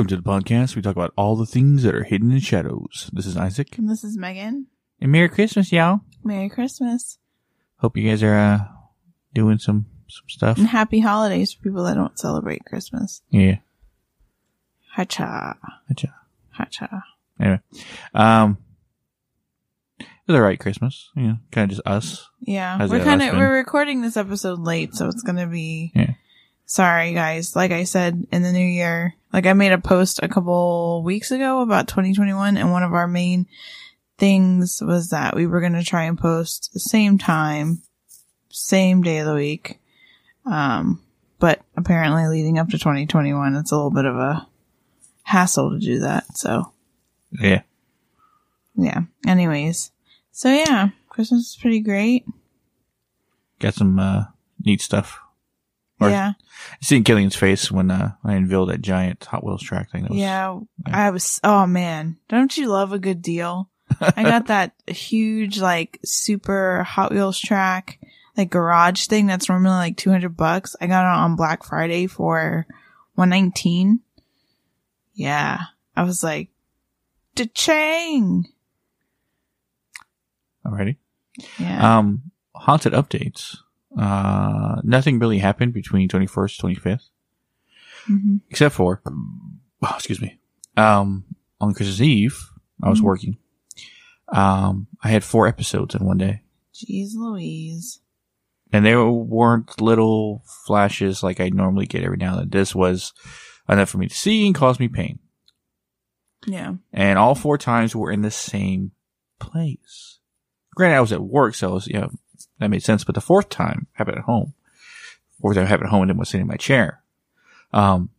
Welcome to the podcast. We talk about all the things that are hidden in shadows. This is Isaac. And this is Megan. And Merry Christmas, y'all. Merry Christmas. Hope you guys are uh, doing some some stuff. And happy holidays for people that don't celebrate Christmas. Yeah. Hacha. Hacha. Hacha. Anyway, um, it was all right Christmas. You know, kind of just us. Yeah. How's we're kind of, we're recording this episode late, so it's going to be, Yeah. sorry guys. Like I said in the new year, like I made a post a couple weeks ago about 2021 and one of our main things was that we were going to try and post the same time, same day of the week. Um, but apparently leading up to 2021, it's a little bit of a hassle to do that. So Yeah. yeah. Anyways. So yeah, Christmas is pretty great. Got some uh, neat stuff. Or- yeah. Seeing Killian's face when uh, I unveiled that giant Hot Wheels track thing. That was, Yeah. I was, oh man, don't you love a good deal? I got that huge, like, super Hot Wheels track, like garage thing that's normally like 200 bucks. I got it on Black Friday for 119. Yeah. I was like, cha-ching. Alrighty. Yeah. Um, haunted updates. Uh, nothing really happened between 21st, 25th. hmm except for, oh, excuse me, um, on Christmas Eve, I was Mhm. working. Um, I had four episodes in one day, Jeez Louise. and there weren't little flashes like I normally get every now and then. This was enough for me to see and cause me pain. Yeah. And all four times were in the same place. Granted, I was at work, so I was, you know, that made sense. But the fourth time happened at home. Fourth time happened at home and then was sitting in my chair. Um,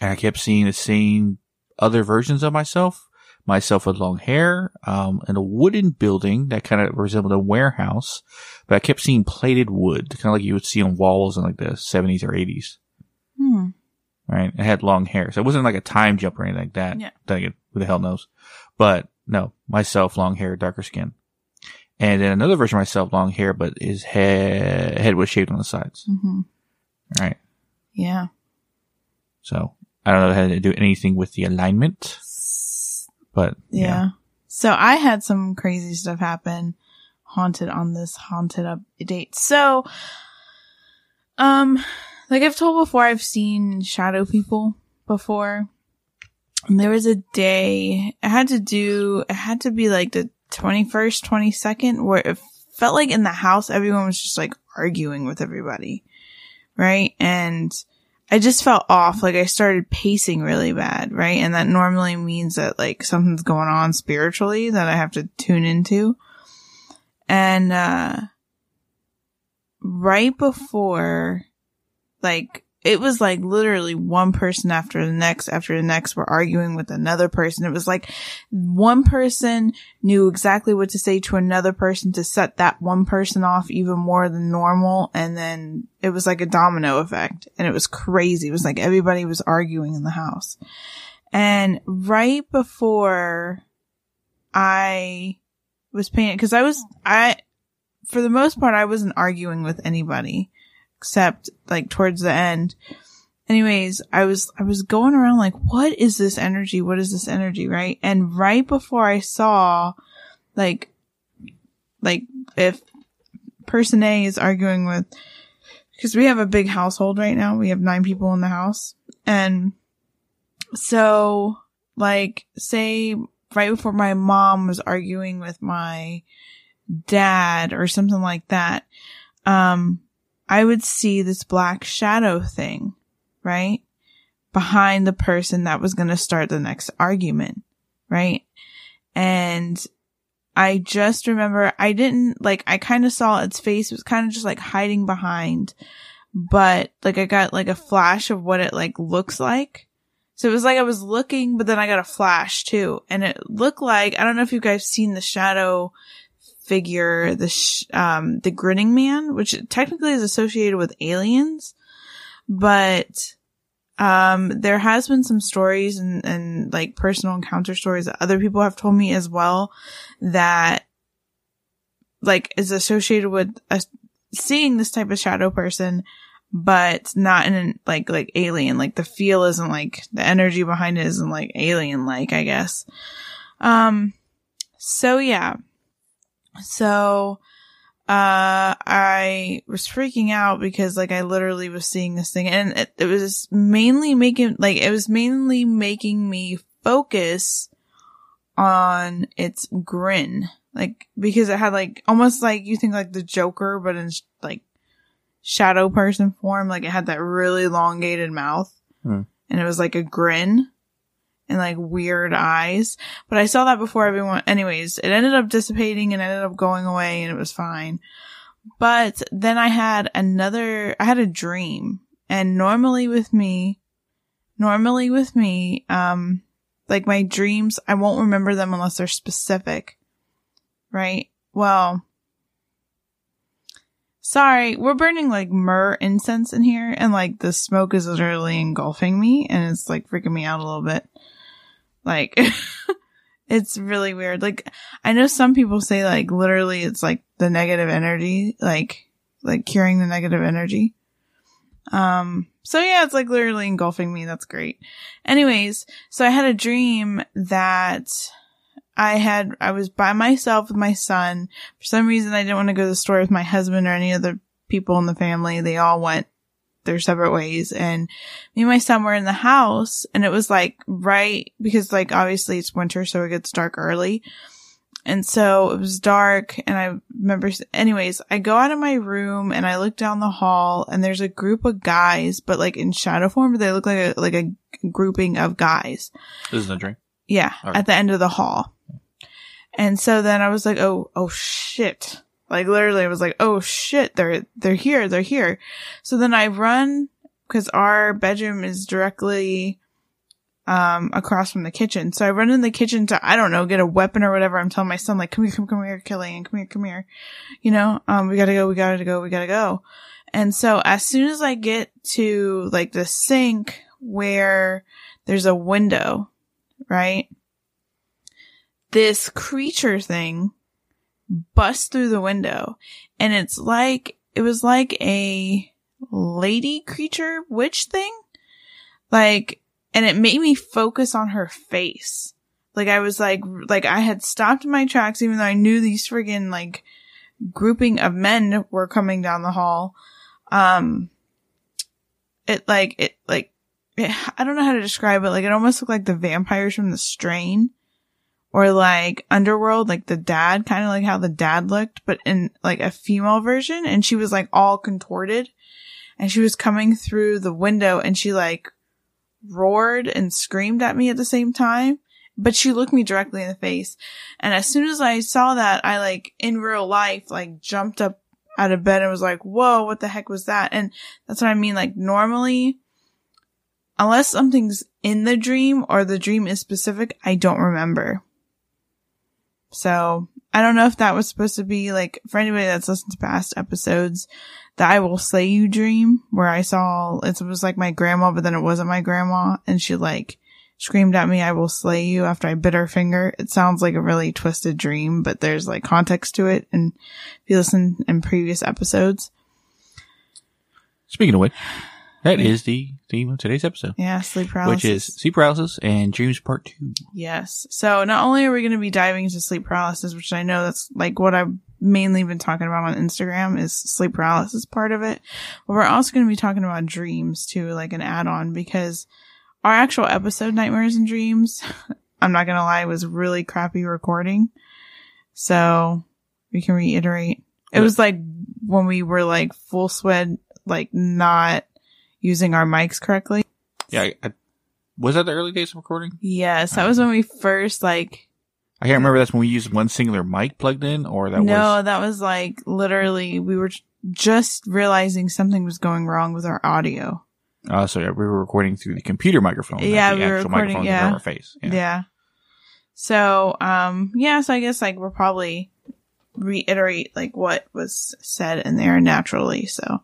and I kept seeing the same other versions of myself. Myself with long hair, um, in a wooden building that kind of resembled a warehouse, but I kept seeing plated wood, kind of like you would see on walls in like the 70s or 80s Hmm. right? It had long hair, so it wasn't like a time jump or anything like that. Yeah. Who the hell knows? But no, myself, long hair, darker skin, and then another version of myself, long hair, but his head head was shaved on the sides. hmm Right. Yeah. So I don't know how to do anything with the alignment, but Yeah. So I had some crazy stuff happen haunted on this haunted update. So, um, like I've told before, I've seen shadow people before. And there was a day I had to do, it had to be like the 21st, 22nd where it felt like in the house, everyone was just like arguing with everybody. Right. And I just felt off. Like I started pacing really bad, right? And that normally means that like something's going on spiritually that I have to tune into. And, uh, right before, like, it was like literally one person after the next after the next were arguing with another person. It was like one person knew exactly what to say to another person to set that one person off even more than normal. And then it was like a domino effect and it was crazy. It was like everybody was arguing in the house. And right before I was paying, cause I was, I, for the most part, I wasn't arguing with anybody except like towards the end. Anyways, I was, I was going around like, what is this energy? What is this energy? Right. And right before I saw like, like if person A is arguing with, because we have a big household right now. We have nine people in the house. And so like say right before my mom was arguing with my dad or something like that, um, I would see this black shadow thing, right? Behind the person that was going to start the next argument, right? And I just remember I didn't like, I kind of saw its face. It was kind of just like hiding behind, but like I got like a flash of what it like looks like. So it was like I was looking, but then I got a flash too. And it looked like, I don't know if you guys seen the shadow figure, the, sh- um, the grinning man, which technically is associated with aliens, but, um, there has been some stories and, and like personal encounter stories that other people have told me as well that like is associated with a, seeing this type of shadow person but not in an, like like alien. Like the feel isn't like the energy behind it isn't like alien like, I guess. Um so yeah. So uh I was freaking out because like I literally was seeing this thing and it, it was mainly making like it was mainly making me focus on its grin. Like because it had like almost like you think like the Joker but in like shadow person form. Like it had that really elongated mouth Hmm. and it was like a grin and like weird eyes. But I saw that before everyone, anyways, it ended up dissipating and ended up going away and it was fine. But then I had another, I had a dream and normally with me, normally with me, um, like my dreams, I won't remember them unless they're specific. Right? Well, sorry, we're burning like myrrh incense in here and like the smoke is literally engulfing me and it's like freaking me out a little bit. Like, it's really weird. Like, I know some people say like literally it's like the negative energy, like, like curing the negative energy. Um, so yeah, it's like literally engulfing me. That's great. Anyways, so I had a dream that I had, I was by myself with my son. For some reason, I didn't want to go to the store with my husband or any other people in the family. They all went their separate ways and me and my son were in the house and it was like right because like obviously it's winter so it gets dark early and so it was dark and i remember anyways i go out of my room and i look down the hall and there's a group of guys but like in shadow form they look like a like a grouping of guys This is a dream. yeah, at the end of the hall. And so then I was like, oh, oh shit. Like literally I was like, oh shit, they're, they're here, they're here. So then I run, cause our bedroom is directly, um, across from the kitchen. So I run in the kitchen to, I don't know, get a weapon or whatever. I'm telling my son, like, come here, come, come here, Killian, come here, come here. You know, um, we gotta go, we gotta go, we gotta go. And so as soon as I get to like the sink where there's a window, right? This creature thing busts through the window and it's like, it was like a lady creature witch thing. Like, and it made me focus on her face. Like I was like, like I had stopped my tracks even though I knew these friggin' like grouping of men were coming down the hall. Um, it like, it like, it, I don't know how to describe it. Like it almost looked like the vampires from the strain or like underworld, like the dad, kind of like how the dad looked, but in like a female version. And she was like all contorted and she was coming through the window and she like roared and screamed at me at the same time. But she looked me directly in the face. And as soon as I saw that, I like in real life, like jumped up out of bed and was like, whoa, what the heck was that? And that's what I mean. Like normally, unless something's in the dream or the dream is specific, I don't remember. So I don't know if that was supposed to be like for anybody that's listened to past episodes, the I will slay you dream where I saw it was like my grandma, but then it wasn't my grandma and she like screamed at me, I will slay you after I bit her finger. It sounds like a really twisted dream, but there's like context to it. And if you listen in previous episodes, Speaking of which, that is the theme of today's episode, yeah, sleep paralysis. which is sleep paralysis and dreams part two. Yes. So not only are we going to be diving into sleep paralysis, which I know that's like what I've mainly been talking about on Instagram is sleep paralysis part of it, but we're also going to be talking about dreams too, like an add-on because our actual episode Nightmares and Dreams, I'm not going to lie, was really crappy recording. So we can reiterate. It was like when we were like full sweat, like not using our mics correctly. Yeah, I, I, was that the early days of recording? Yes, that was when we first like I can't remember. That's when we used one singular mic plugged in, or that was no, was that was like literally we were just realizing something was going wrong with our audio. uh, so yeah, we were recording through the computer microphone. not Yeah, the we were recording- yeah. our face. Yeah. Yeah. So, um, yeah, so I guess like we'll probably reiterate like what was said in there naturally. So,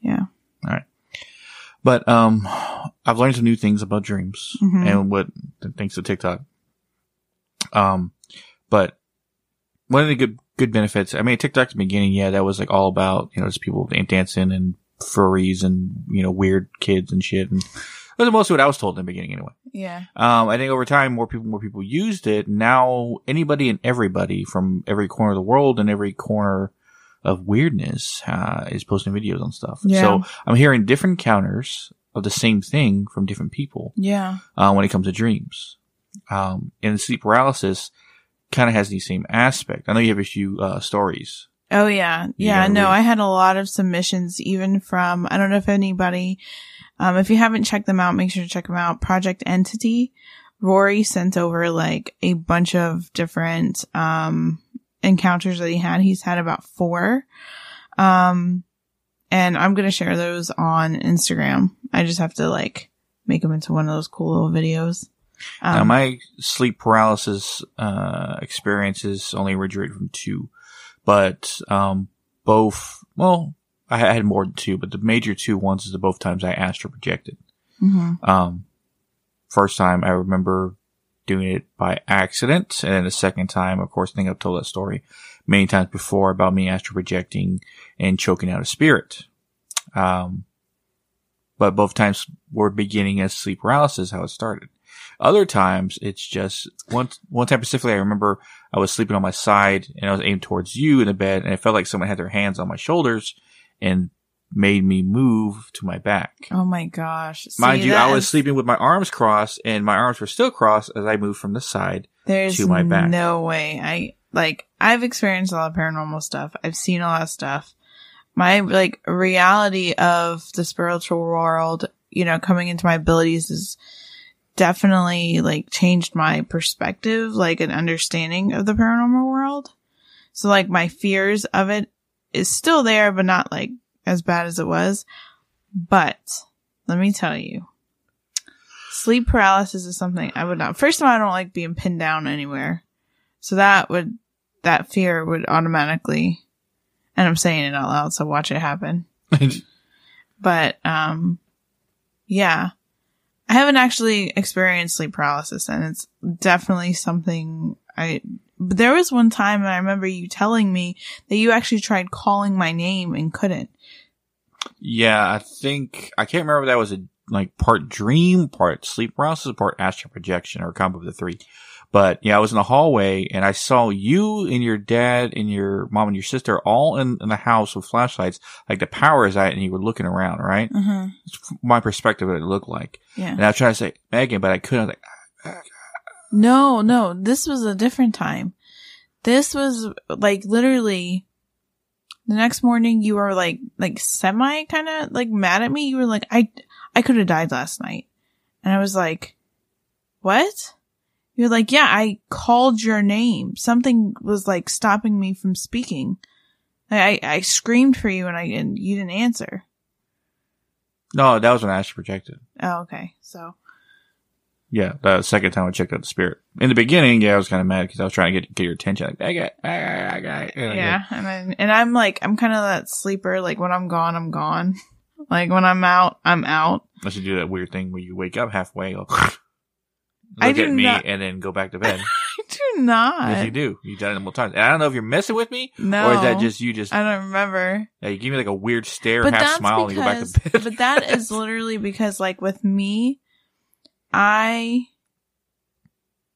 yeah. But um, I've learned some new things about dreams Mhm. and what thanks to TikTok. Um, but one of the good good benefits. I mean, TikTok at the beginning, yeah, that was like all about you know just people dancing and furries and, you know, weird kids and shit. And that's mostly what I was told in the beginning anyway. Yeah. Um, I think over time, more people, more people used it. Now, anybody and everybody from every corner of the world and every corner of weirdness, uh, is posting videos on stuff. Yeah. So I'm hearing different counters of the same thing from different people, Yeah. uh, when it comes to dreams. Um, and sleep paralysis kind of has the same aspect. I know you have a few, uh, stories. Oh yeah. Yeah. No, read- I had a lot of submissions even from, I don't know if anybody, um, if you haven't checked them out, make sure to check them out. Project Entity. Rory sent over like a bunch of different, um, encounters that he had. He's had about four. Um, and I'm going to share those on Instagram. I just have to like make them into one of those cool little videos. Um, now my sleep paralysis, uh, experiences only originated from two, but, um, both, well, I had more than two, but the major two ones is the both times I astral projected. mhm. Um, first time I remember doing it by accident, and then the second time, of course, I think I've told that story many times before about me astral projecting and choking out a spirit. Um, but both times were beginning as sleep paralysis, how it started. Other times, it's just one, one time specifically, I remember I was sleeping on my side and I was aimed towards you in the bed and it felt like someone had their hands on my shoulders and made me move to my back. Oh my gosh. Mind you, I was sleeping with my arms crossed and my arms were still crossed as I moved from the side. There's to my back. no way. I like I've experienced a lot of paranormal stuff. I've seen a lot of stuff. My like reality of the spiritual world, you know, coming into my abilities is definitely like changed my perspective, like an understanding of the paranormal world. So like my fears of it is still there, but not like as bad as it was. But let me tell you, sleep paralysis is something I would not. First of all, I don't like being pinned down anywhere. So that would, that fear would automatically, and I'm saying it out loud, so watch it happen. But, um, yeah, I haven't actually experienced sleep paralysis and it's definitely something I, but there was one time and I remember you telling me that you actually tried calling my name and couldn't. Yeah, I think, I can't remember if that was a, like, part dream, part sleep paralysis, part astral projection, or a combo of the three. But yeah, I was in the hallway and I saw you and your dad and your mom and your sister all in, in the house with flashlights. Like the power is out and you were looking around, right? Mm-hmm. My perspective what it looked like. Yeah. And I was trying to say Megan, but I couldn't. I like, No, no, this was a different time. This was like literally the next morning you were like, like semi kind of like mad at me. You were like, I, I could have died last night. And I was like, what? You're like, yeah, I called your name. Something was like stopping me from speaking. I, I, I screamed for you and I, and you didn't answer. no, that was when I astral projected. Oh, okay. So, Yeah, the second time I checked out the spirit. In the beginning, yeah, I was kind of mad because I was trying to get get your attention. Like, I got, I got, I got. know, yeah. And then, and I'm like, I'm kind of that sleeper. Like when I'm gone, I'm gone. Like when I'm out, I'm out. Unless you do that weird thing where you wake up halfway, go, I look do at me, not- and then go back to bed. I do not. yes, you do. You've done it multiple times. And I don't know if you're messing with me, No. or is that just you just, I don't remember. yeah, you give me like a weird stare, But half smile, and you go back because, to bed. but that is literally because like with me, I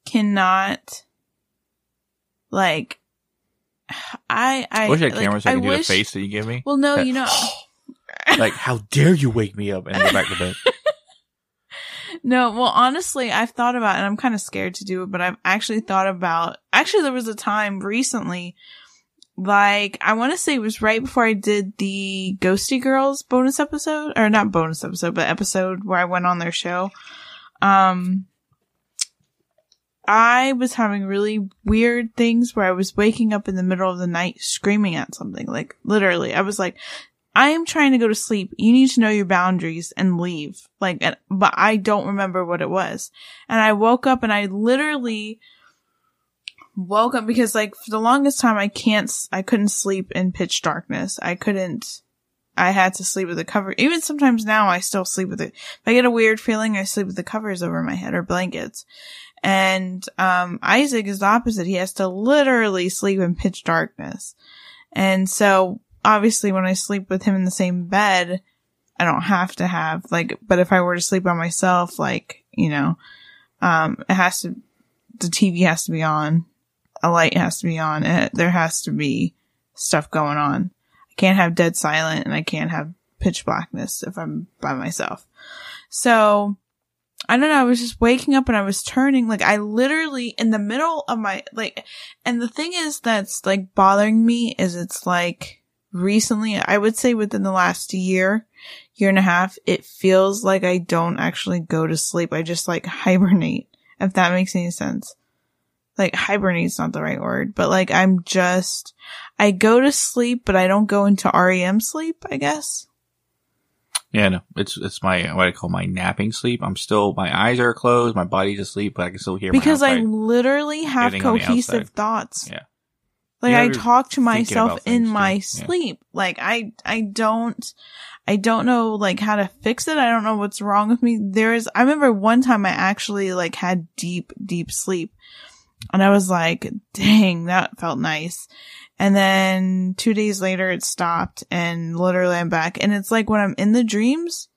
cannot like, I, I I wish I had like, cameras so I could do wish- the face that you give me. Well, no, you know, like, how dare you wake me up and go back to bed? No, well, honestly, I've thought about, and I'm kind of scared to do it, but I've actually thought about, actually, there was a time recently, like, I want to say it was right before I did the Ghosty Girls bonus episode, or not bonus episode, but episode where I went on their show. Um, I was having really weird things where I was waking up in the middle of the night screaming at something. Like, literally, I was like, I am trying to go to sleep. You need to know your boundaries and leave. Like, and, but I don't remember what it was. And I woke up and I literally woke up because like for the longest time I can't, I couldn't sleep in pitch darkness. I couldn't, I had to sleep with the cover. Even sometimes now I still sleep with it. If I get a weird feeling, I sleep with the covers over my head or blankets. And, um, Isaac is the opposite. He has to literally sleep in pitch darkness. And so obviously when I sleep with him in the same bed, I don't have to have like, but if I were to sleep by myself, like, you know, um, it has to, the TV has to be on, a light has to be on, and there has to be stuff going on. Can't have dead silent and I can't have pitch blackness if I'm by myself. So, I don't know. I was just waking up and I was turning, like, I literally in the middle of my, like, and the thing is that's like bothering me is it's like recently, I would say within the last year, year and a half, it feels like I don't actually go to sleep. I just like hibernate, if that makes any sense. Like hibernate's not the right word, but like I'm just, I go to sleep, but I don't go into REM sleep, I guess. Yeah, no, it's it's my what I call my napping sleep. I'm still my eyes are closed, my body's asleep, but I can still hear because I literally have getting on the cohesive thoughts. Yeah. Like I talk to myself in things, my too. Yeah. sleep. Like I, I don't, I don't know like how to fix it. I don't know what's wrong with me. There is, I remember one time I actually like had deep, deep sleep and I was like, dang, that felt nice. And then two days later it stopped and literally I'm back. And it's like when I'm in the dreams,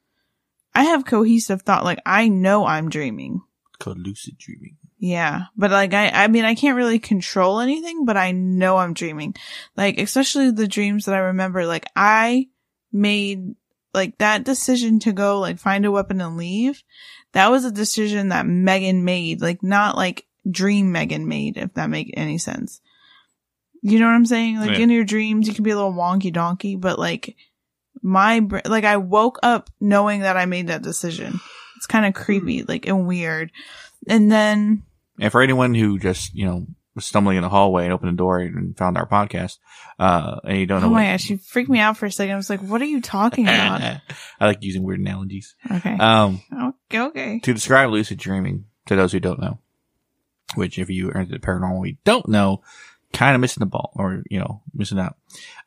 I have cohesive thought. Like I know I'm dreaming. called lucid dreaming. Yeah. But like, I, I mean, I can't really control anything, but I know I'm dreaming. Like, especially the dreams that I remember, like I made like that decision to go like find a weapon and leave. That was a decision that Megan made, like not like dream Megan made, if that make any sense. You know what I'm saying? Like Yeah. in your dreams, you can be a little wonky donkey, but like my, br- like I woke up knowing that I made that decision. It's kind of creepy, like and weird. And then, And for anyone who just you know was stumbling in the hallway and opened the door and found our podcast, uh, and you don't know oh what, my gosh, you freaked me out for a second. I was like, what are you talking about? I like using weird analogies. Okay. Um, okay. Okay. to describe lucid dreaming to those who don't know, which if you are into the paranormal, we don't know, kind of missing the ball or, you know, missing out.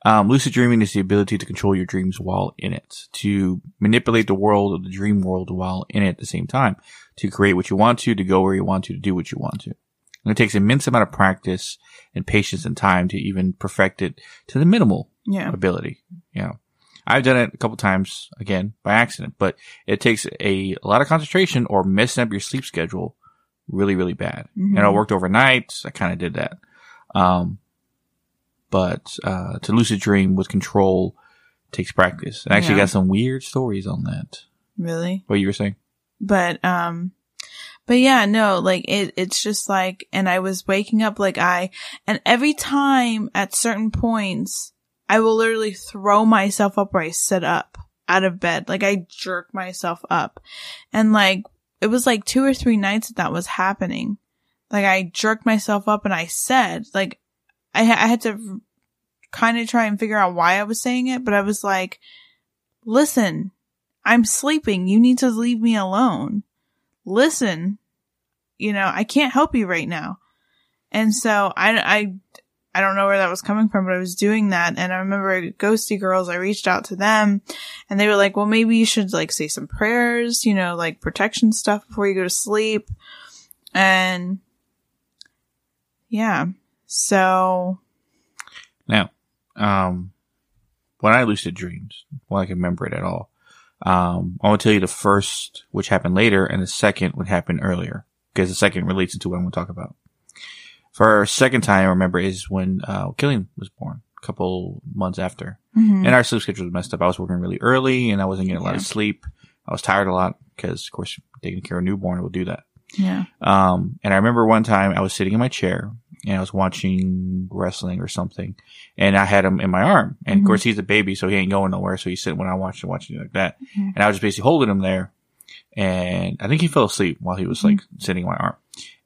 Um, lucid dreaming is the ability to control your dreams while in it, to manipulate the world of the dream world while in it at the same time, to create what you want to, to go where you want to, to do what you want to. And it takes immense amount of practice and patience and time to even perfect it to the minimal Yeah. ability. You know, I've done it a couple times again by accident, but it takes a, a lot of concentration or messing up your sleep schedule really, really bad. Mhm. And I worked overnight. I kind of did that. Um, but, uh, to lucid dream with control takes practice. I actually Yeah. got some weird stories on that. Really? What you were saying? But, um, but yeah, no, like it, it's just like, and I was waking up like I, and every time at certain points, I will literally throw myself up or I sit up out of bed. Like I jerk myself up. And like, it was like two or three nights that that was happening. Like I jerked myself up and I said, like, I, I had to kind of try and figure out why I was saying it, but I was like, listen, I'm sleeping. You need to leave me alone. Listen, you know, I can't help you right now. And so I, I, I don't know where that was coming from, but I was doing that. And I remember Ghosty Girls, I reached out to them and they were like, well, maybe you should like say some prayers, you know, like protection stuff before you go to sleep. And yeah, so Now, um, when I lucid dreams, well, I can remember it at all. Um, I want to tell you the first, which happened later, and the second would happen earlier, because the second relates into what I'm going to talk about. For our second time, I remember is when uh, Killian was born, a couple months after, mhm. and our sleep schedule was messed up. I was working really early, and I wasn't getting a lot of sleep. I was tired a lot because, of course, taking care of a newborn will do that. yeah. Um, and I remember one time I was sitting in my chair and I was watching wrestling or something, and I had him in my arm. And Mhm. of course, he's a baby, so he ain't going nowhere. So he's sitting when I watch watching like that, Mhm. and I was just basically holding him there. And I think he fell asleep while he was like Mm-hmm. sitting in my arm,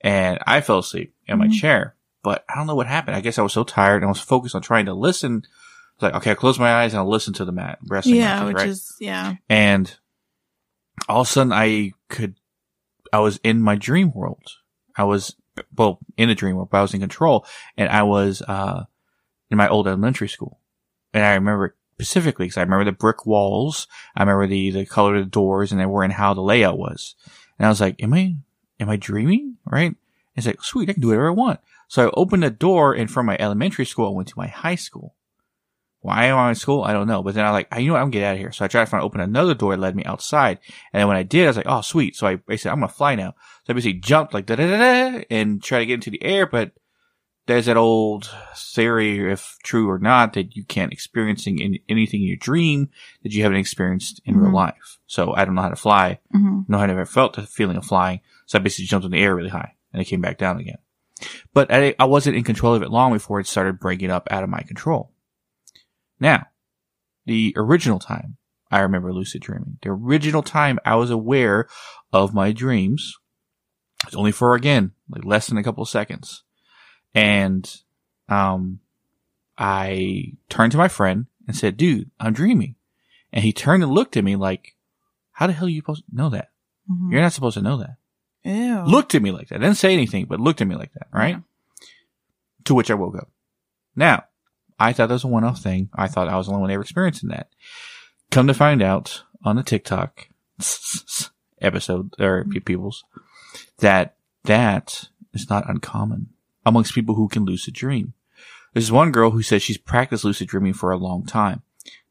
and I fell asleep in my Mhm. chair. But I don't know what happened. I guess I was so tired and I was focused on trying to listen. I was like, okay, I close my eyes and I'll listen to the mat wrestling Yeah, matches, which right? is, yeah. and all of a sudden I could, I was in my dream world. I was, well, in a dream but I was in control and I was, uh, in my old elementary school. And I remember specifically because I remember the brick walls. I remember the, the color of the doors and they were and how the layout was. And I was like, am I, am I dreaming? Right? It's like, sweet, I can do whatever I want. So I opened the door and from my elementary school, I went to my high school. Why am I in school? I don't know. But then I like, I, you know what? I'm gonna get out of here. So I tried to find open another door that led me outside. And then when I did, I was like, oh, sweet. So I basically, I'm gonna fly now. So I basically jumped like da da da da and try to get into the air, but there's that old theory, if true or not, that you can't experiencing in anything in your dream that you haven't experienced in real Mhm. life. So I don't know how to fly. hmm No, I never felt the feeling of flying. So I basically jumped in the air really high and it came back down again. But I, I wasn't in control of it long before it started breaking up out of my control. Now, the original time I remember lucid dreaming, the original time I was aware of my dreams was only for again, like less than a couple of seconds. And, um, I turned to my friend and said, dude, I'm dreaming. And he turned and looked at me like, how the hell are you supposed to know that? hmm You're not supposed to know that. Ew. Looked at me like that. Didn't say anything, but looked at me like that, right? Yeah. To which I woke up. Now, I thought that was a one-off thing. I thought I was the only one ever experiencing that. Come to find out on the TikTok episode or pe- people's that that is not uncommon amongst people who can lucid dream. There's one girl who says she's practiced lucid dreaming for a long time.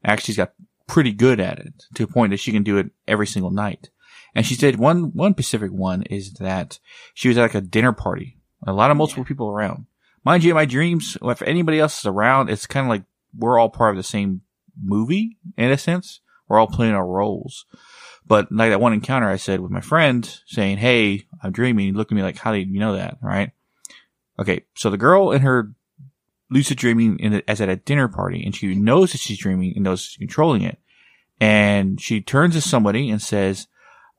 Actually, she's got pretty good at it to a point that she can do it every single night. And she said one, one specific one is that she was at like a dinner party, a lot of multiple people around. Mind you, in my dreams, if anybody else is around, it's kind of like we're all part of the same movie in a sense. We're all playing our roles. But like that one encounter I said with my friend saying, Hey, I'm dreaming. He looked at me like, how did you know that? Right. Okay. So the girl in her lucid dreaming in a, as at a dinner party and she knows that she's dreaming and knows she's controlling it. And she turns to somebody and says,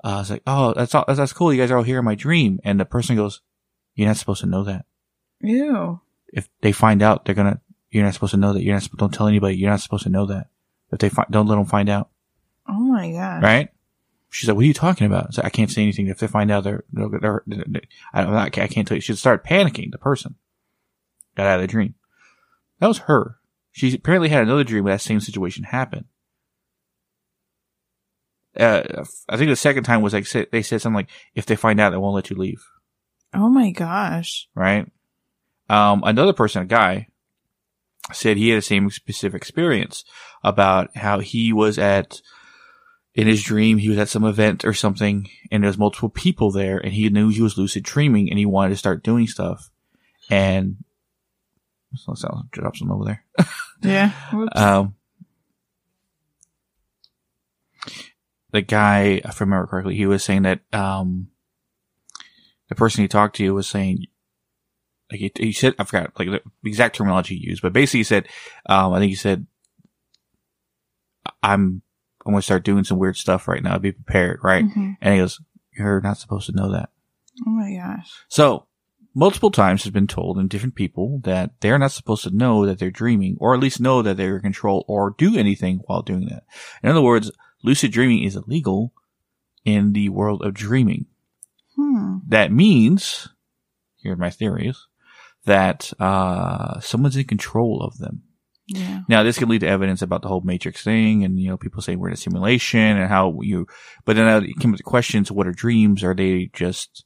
uh, I was like, Oh, that's all, that's cool. You guys are all here in my dream. And the person goes, you're not supposed to know that. Ew. If they find out, they're going to, you're not supposed to know that. You're not, don't tell anybody. You're not supposed to know that. If they find, don't let them find out. Oh my god. Right? She's like, what are you talking about? So I can't say anything. If they find out, they're, they're, they're, they're I don't. I can't, tell you. She'd start panicking, the person. Got out of the dream. That was her. She apparently had another dream where that same situation happened. Uh, I think the second time was like, they said something like, if they find out, they won't let you leave. Oh my gosh. Right? Um, another person, a guy, said he had the same specific experience about how he was at, in his dream, he was at some event or something, and there was multiple people there, and he knew he was lucid dreaming, and he wanted to start doing stuff. And, so sound drop some over there. Yeah. Whoops. Um, the guy, if I remember correctly, he was saying that um, the person he talked to was saying, like he, he said, I forgot like the exact terminology he used, but basically he said, um, I think he said, "I'm I'm going to start doing some weird stuff right now. Be prepared, right?" Mhm. And he goes, "You're not supposed to know that." Oh my gosh. So, multiple times has been told in different people that they're not supposed to know that they're dreaming, or at least know that they're in control or do anything while doing that. In other words, lucid dreaming is illegal in the world of dreaming. Hmm. That means, here are my theories, that, uh, someone's in control of them. Yeah. Now, this can lead to evidence about the whole Matrix thing, and you know, people say we're in a simulation, and how you. But then it comes to questions: What are dreams? Are they just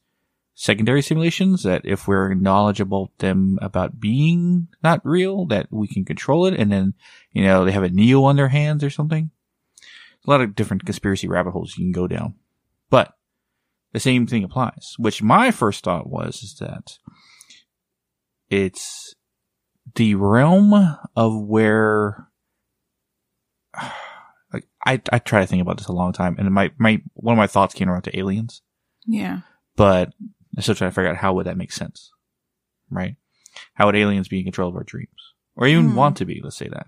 secondary simulations? That if we're knowledgeable them about being not real, that we can control it, and then you know they have a neo on their hands or something. A lot of different conspiracy rabbit holes you can go down, but the same thing applies. Which my first thought was is that it's the realm of where like I I try to think about this a long time, and my my one of my thoughts came around to aliens, Yeah. but I'm still trying to figure out how would that make sense, right? How would aliens be in control of our dreams, or even Hmm. want to be? Let's say that,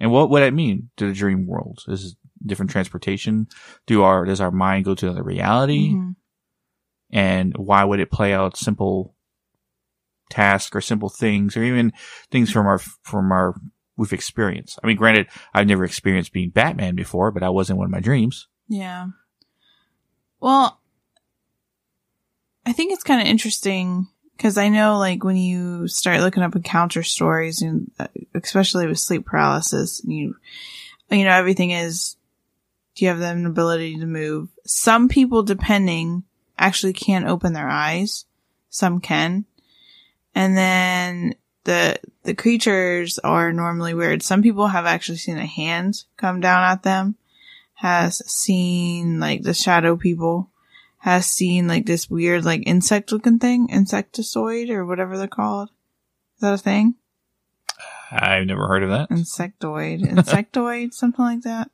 and what would that mean to the dream world? Is it different transportation? Do our does our mind go to another reality? Mhm. and why would it play out simple tasks or simple things or even things from our from our we've experienced. I mean, granted, I've never experienced being Batman before, but I was in one of my dreams. Yeah. Well, I think it's kind of interesting because I know, like, when you start looking up encounter stories, and uh, especially with sleep paralysis, you, you know, everything is, do you have the ability to move? Some people, depending, actually can't open their eyes. Some can. And then the the creatures are normally weird. Some people have actually seen a hand come down at them. Has seen like the shadow people. Has seen like this weird like insect looking thing, insectoid or whatever they're called. Is that a thing? I've never heard of that. Insectoid, insectoid, something like that.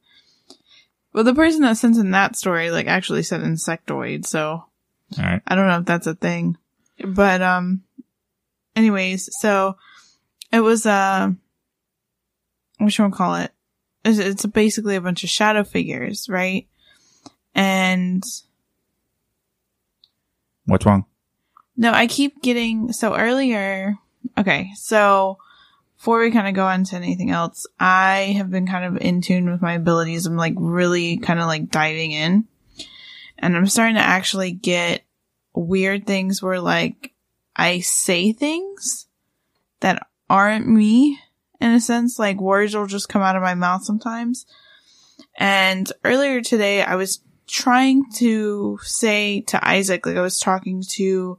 Well, the person that sent in that story like actually said insectoid, so All right. I don't know if that's a thing. But um anyways, so it was uh what should we call it? It's, it's basically a bunch of shadow figures, right? And What's wrong? no, I keep getting so earlier okay, so before we kind of go on to anything else, I have been kind of in tune with my abilities. I'm like really kind of like diving in. And I'm starting to actually get weird things where like I say things that aren't me in a sense. Like words will just come out of my mouth sometimes. And earlier today, I was trying to say to Isaac, like I was talking to,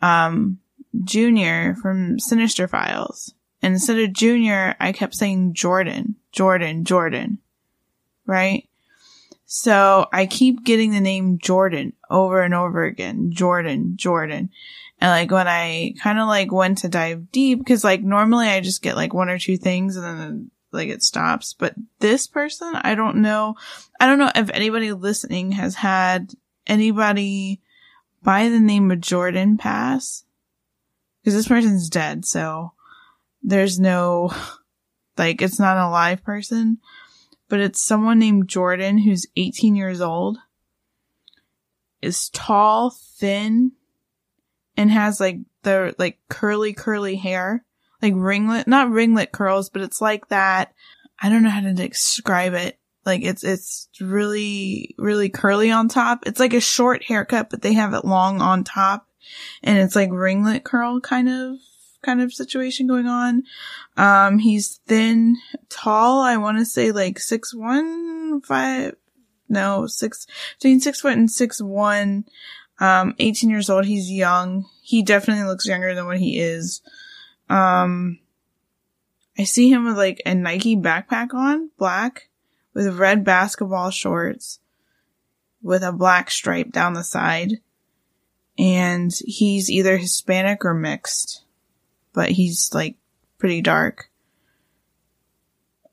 um, Junior from Sinister Files. And instead of Junior, I kept saying Jordan, Jordan, Jordan. Right? So I keep getting the name Jordan over and over again. Jordan, Jordan. And like when I kind of like went to dive deep, because like normally I just get like one or two things and then like it stops. But this person, I don't know. I don't know if anybody listening has had anybody by the name of Jordan pass. Because this person's dead, so there's no, like, it's not a live person, but it's someone named Jordan who's 18 years old, is tall, thin, and has like the, like, curly, curly hair, like ringlet, not ringlet curls, but it's like that. I don't know how to describe it. Like, it's, it's really, really curly on top. It's like a short haircut, but they have it long on top. And it's like ringlet curl kind of kind of situation going on. Um, he's thin, tall. I want to say like six one, five, no, six, between six foot and six one. Um, 18 years old. He's young. He definitely looks younger than what he is. Um, I see him with like a Nike backpack on, black, with red basketball shorts, with a black stripe down the side. And he's either Hispanic or mixed but he's like pretty dark.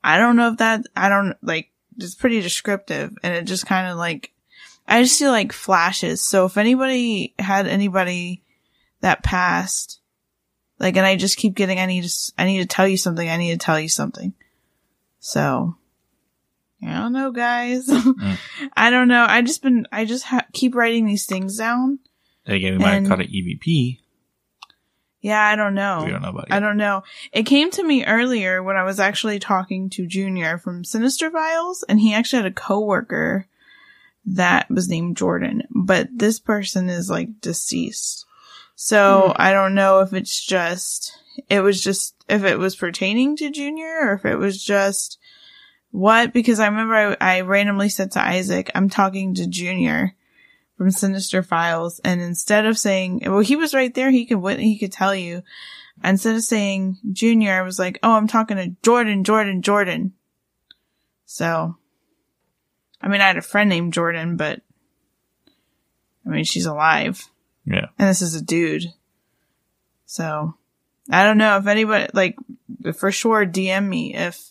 I don't know if that, I don't like, it's pretty descriptive and it just kind of like, I just feel like flashes. So if anybody had anybody that passed, like, and I just keep getting, I need to, I need to tell you something. I need to tell you something. So I don't know, guys. Mm. I don't know. I just been, I just ha- keep writing these things down. Again, we might have caught it EVP. Yeah, I don't know. We don't know about it. I don't know. It came to me earlier when I was actually talking to Junior from Sinister Files, and he actually had a coworker that was named Jordan, but this person is like deceased. So hmm. I don't know if it's just, it was just, if it was pertaining to Junior or if it was just what, because I remember I, I randomly said to Isaac, I'm talking to Junior from Sinister Files, and instead of saying, well, he was right there, he could he could tell you. Instead of saying Junior, I was like, oh, I'm talking to Jordan, Jordan, Jordan. So, I mean, I had a friend named Jordan, but I mean, she's alive, Yeah. and this is a dude. So, I don't know if anybody like for sure DM me if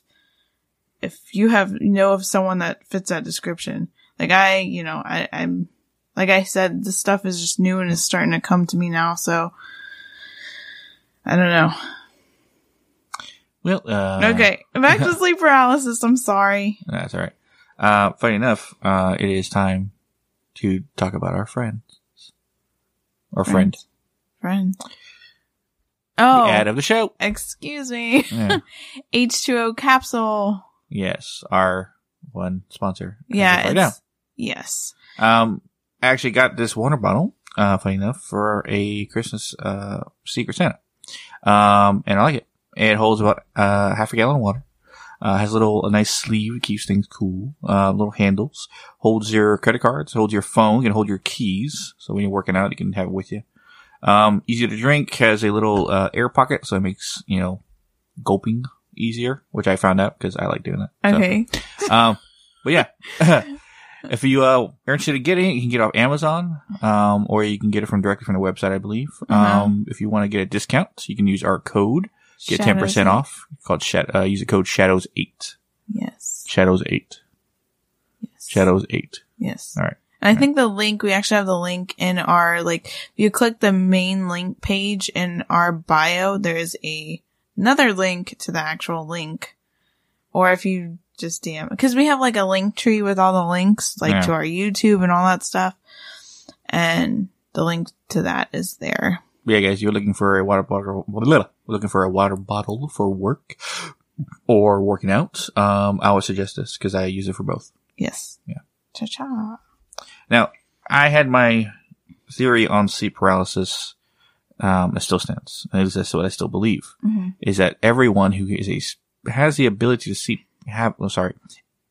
if you have know of someone that fits that description. Like I, you know, I, I'm like I said, this stuff is just new and is starting to come to me now. So I don't know. Well, uh, okay, back to sleep paralysis. I'm sorry. That's all right. Uh, funny enough, uh, it is time to talk about our friends. Or friend. Friend. The Oh, ad of the show. excuse me. Yeah. H2O capsule. yes. Our one sponsor. Yeah. Right now. Yes. Um, I actually got this water bottle, uh, funny enough, for a Christmas, uh, Secret Santa. Um, and I like it. It holds about, uh, half a gallon of water. Uh, has a little, a nice sleeve, keeps things cool. Uh, little handles. Holds your credit cards, holds your phone, you can hold your keys. So when you're working out, you can have it with you. Um, easy to drink, has a little uh, air pocket, so it makes you know gulping easier, which I found out because I like doing it. So, Okay. um, but yeah, if you uh, are interested in getting it, you can get it off Amazon, um, or you can get it from directly from the website, I believe. Uh-huh. Um, if you want to get a discount, you can use our code, get ten percent off. Called Shad- uh, use the code Shadows Eight. Yes. Shadows Eight. Yes. Shadows Eight. Yes. All right. And I think the link, we actually have the link in our, like, if you click the main link page in our bio, there is a, another link to the actual link. Or if you just DM, cause we have like a link tree with all the links, like Yeah. to our YouTube and all that stuff. And the link to that is there. Yeah, guys, you're looking for a water bottle, looking for a water bottle for work or working out. Um, I would suggest this because I use it for both. Yes. Yeah. Cha cha. Now, I had my theory on sleep paralysis. Um, it still stands. At least that's what I still believe. Mhm. Is that everyone who is a has the ability to sleep have? Oh, sorry,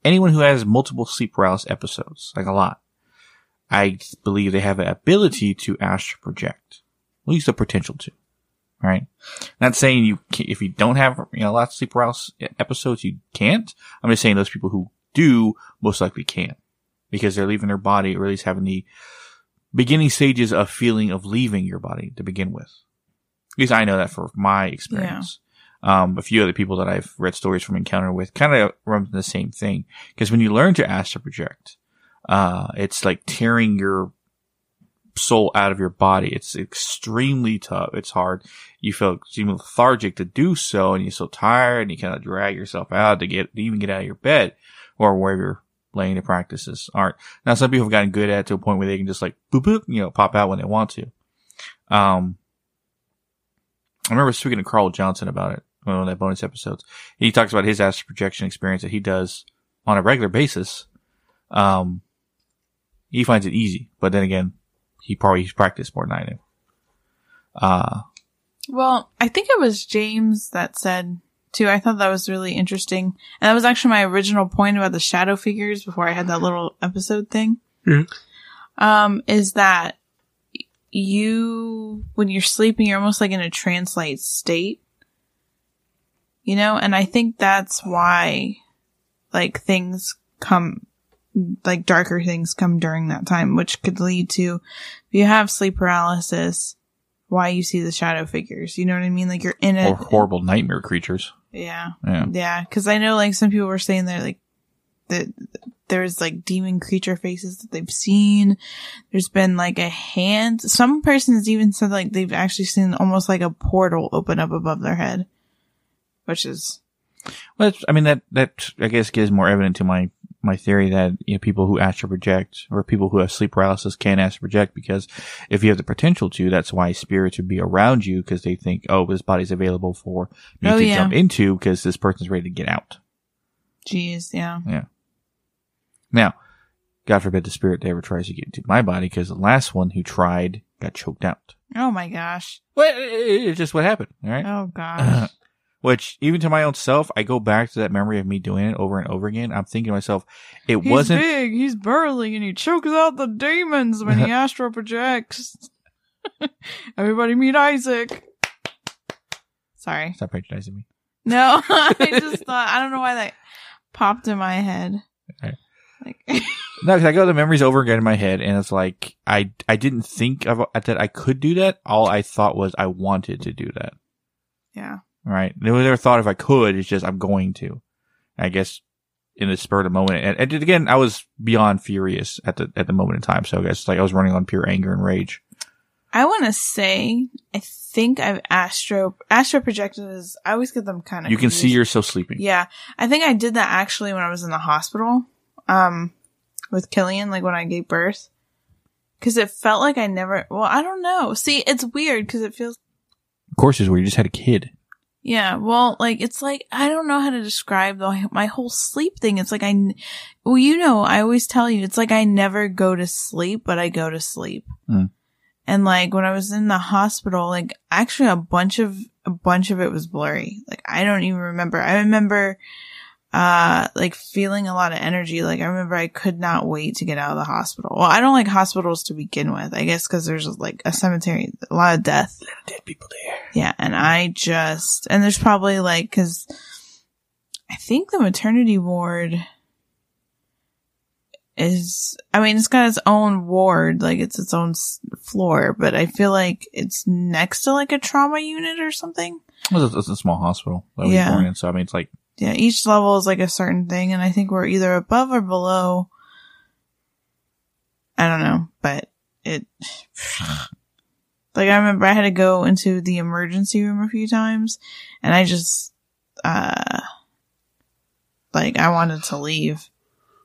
anyone who has multiple sleep paralysis episodes, like a lot, I believe they have an ability to astral project. At least the potential to. Right. Not saying you if you don't have you know lots of sleep paralysis episodes you can't. I'm just saying those people who do most likely can because they're leaving their body or at least having the beginning stages of feeling of leaving your body to begin with. At least I know that for my experience. Um, a few other people that I've read stories from encounter with kind of run the same thing. Because when you learn to astral project, uh, it's like tearing your soul out of your body. It's extremely tough. It's hard. You feel extremely lethargic to do so and you're so tired and you kind of drag yourself out to get, to even get out of your bed or wherever you're laying the practices aren't. Now, some people have gotten good at it to a point where they can just like boop boop, you know, pop out when they want to. Um, I remember speaking to Carl Johnson about it on one of that bonus episodes. He talks about his astral projection experience that he does on a regular basis. Um, he finds it easy, but then again, he probably he's practiced more than I do. Uh, Well, I think it was James that said too. I thought that was really interesting. And that was actually my original point about the shadow figures before I had that little episode thing. Mhm. Um, is that you, when you're sleeping, you're almost like in a trance-like state. You know, and I think that's why, like, things come, like, darker things come during that time, which could lead to, if you have sleep paralysis, why you see the shadow figures. You know what I mean? Like you're in or it. horrible nightmare creatures. Yeah. Yeah. Yeah. Cause I know like some people were saying they're like, that there's like demon creature faces that they've seen. There's been like a hand. Some persons even said like they've actually seen almost like a portal open up above their head, which is, Well, I mean, that, that, I guess gives more evidence to my, my theory that, you know, people who astral project or people who have sleep paralysis can astral project because if you have the potential to, that's why spirits would be around you because they think, oh, this body's available for me Oh, to yeah. jump into because this person's ready to get out. Jeez, yeah. Yeah. Now, God forbid the spirit ever tries to get into my body because the last one who tried got choked out. Oh my gosh. Well, it's just what happened, all right? Oh gosh. Which, even to my own self, I go back to that memory of me doing it over and over again. I'm thinking to myself, it He's wasn't big, he's burly, and he chokes out the demons when he astral projects. Everybody meet Isaac. Sorry. Stop patronizing me. No, I just thought, I don't know why that popped in my head. Like, No, because I go the memories over again in my head, and it's like I I didn't think of that I could do that. All I thought was I wanted to do that. yeah. Right? Never, thought if I could. It's just I'm going to. I guess in the spur of the moment, and, and again, I was beyond furious at the at the moment in time. So I guess like I was running on pure anger and rage. I want to say, I think I've astro, astro projected as, I always get them kind of You can see yourself sleeping. Yeah. I think I did that actually when I was in the hospital, um, with Killian, like when I gave birth. Cause it felt like I never, well, I don't know. See, it's weird cause it feels, Of course, is where you just had a kid. Yeah, well, like, it's like, I don't know how to describe the, my whole sleep thing. It's like I, well, you know, I always tell you, it's like I never go to sleep, but I go to sleep. Mm. And like when I was in the hospital, like actually a bunch of, a bunch of it was blurry. Like I don't even remember. I remember, uh, like feeling a lot of energy. Like I remember I could not wait to get out of the hospital. Well, I don't like hospitals to begin with, I guess because there's like a cemetery, a lot of death. Dead people there. Yeah. And I just, and there's probably like, cause I think the maternity ward is, I mean, it's got its own ward, like it's its own s- floor, but I feel like it's next to like a trauma unit or something. Well, It's, it's a small hospital that we Yeah. born in, so I mean, it's like Yeah, each level is like a certain thing, and I think we're either above or below. I don't know, but it. Like I remember I had to go into the emergency room a few times, and I just, uh, like I wanted to leave.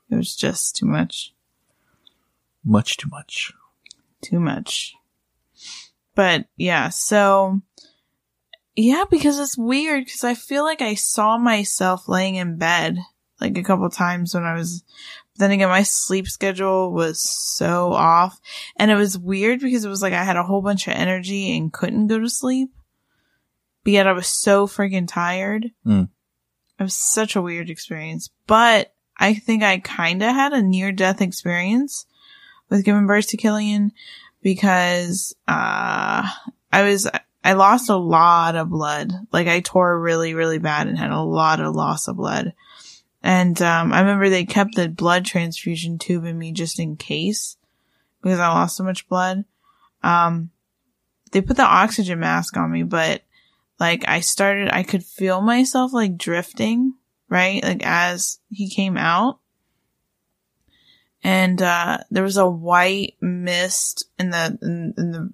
It was just too much, much too much. too much. But yeah, so yeah, because it's weird because I feel like I saw myself laying in bed like a couple times when I was then again my sleep schedule was so off and it was weird because it was like I had a whole bunch of energy and couldn't go to sleep. But yet I was so freaking tired. Mm. It was such a weird experience. But I think I kinda had a near death experience with giving birth to Killian because uh I was I lost a lot of blood. Like I tore really, really bad and had a lot of loss of blood. And um I remember they kept the blood transfusion tube in me just in case because I lost so much blood. Um they put the oxygen mask on me, but like I started I could feel myself like drifting, right? Like as he came out. And uh there was a white mist in the in, in the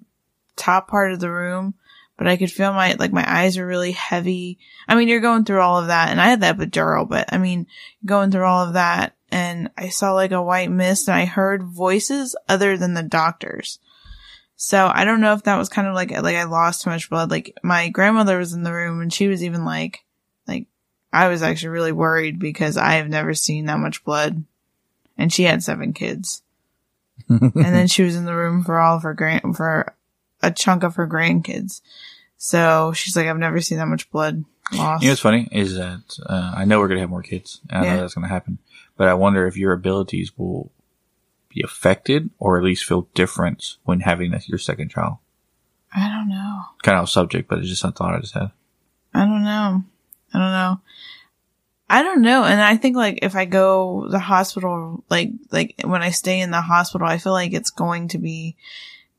top part of the room but I could feel my, like my eyes are really heavy. I mean, you're going through all of that and I had the epidural, but I mean, going through all of that and I saw like a white mist and I heard voices other than the doctors. So I don't know if that was kind of like, like I lost too much blood. Like my grandmother was in the room and she was even like, like I was actually really worried because I have never seen that much blood and she had seven kids. and then she was in the room for all of her grand, for a chunk of her grandkids. So she's like, I've never seen that much blood lost. You know what's funny is that uh, I know we're gonna have more kids. And I Yeah. know that's gonna happen, but I wonder if your abilities will be affected or at least feel different when having that, your second child. I don't know. Kind of subject, but it's just a thought I just had. I don't know. I don't know. I don't know. And I think like if I go the hospital, like, like when I stay in the hospital, I feel like it's going to be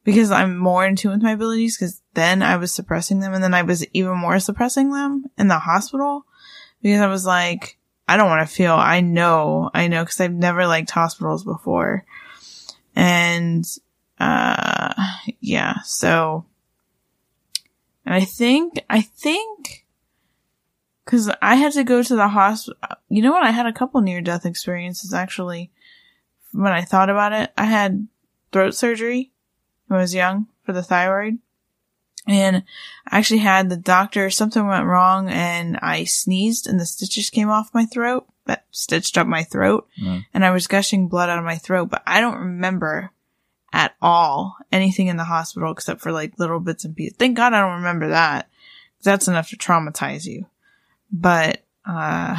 because I'm more in tune with my abilities because then I was suppressing them and then I was even more suppressing them in the hospital because I was like, I don't want to feel, I know, I know, because I've never liked hospitals before. And, uh, yeah, so, and I think, I think, cause I had to go to the hospital. You know what? I had a couple near death experiences actually. When I thought about it, I had throat surgery when I was young for the thyroid. And I actually had the doctor, something went wrong and I sneezed and the stitches came off my throat that stitched up my throat Mm. and I was gushing blood out of my throat, but I don't remember at all anything in the hospital except for like little bits and pieces. Thank God I don't remember that. That's enough to traumatize you. But, uh,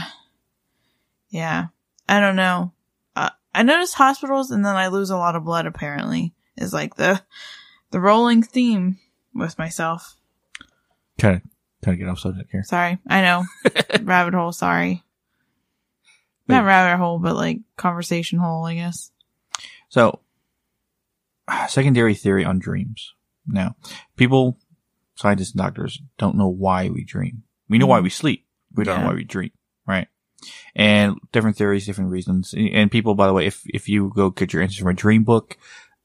yeah, I don't know. Uh, I notice hospitals and then I lose a lot of blood apparently is like the, the rolling theme with myself. Kind of, kind of get off subject here. Sorry. I know. rabbit hole. Sorry. Not rabbit hole, but like conversation hole, I guess. So, secondary theory on dreams. Now, people, scientists and doctors don't know why we dream. We know why mm. we sleep. We don't know why we dream, right? And different theories, different reasons. And people, by the way, if, if you go get your answers from a dream book,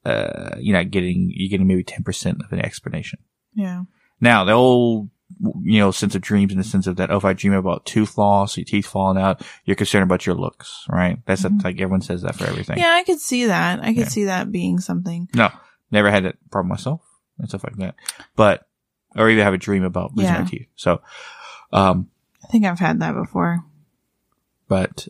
uh, you're not getting, you're getting maybe 10% of an explanation. Yeah. Now, the old, you know, sense of dreams in the sense of that, oh, if I dream about tooth loss, your teeth falling out, you're concerned about your looks, right? That's Mhm. like everyone says that for everything. Yeah, I could see that. I could Yeah. see that being something. No, never had that problem myself and stuff like that. But, or even have a dream about losing Yeah. my teeth. So, um, I think I've had that before. but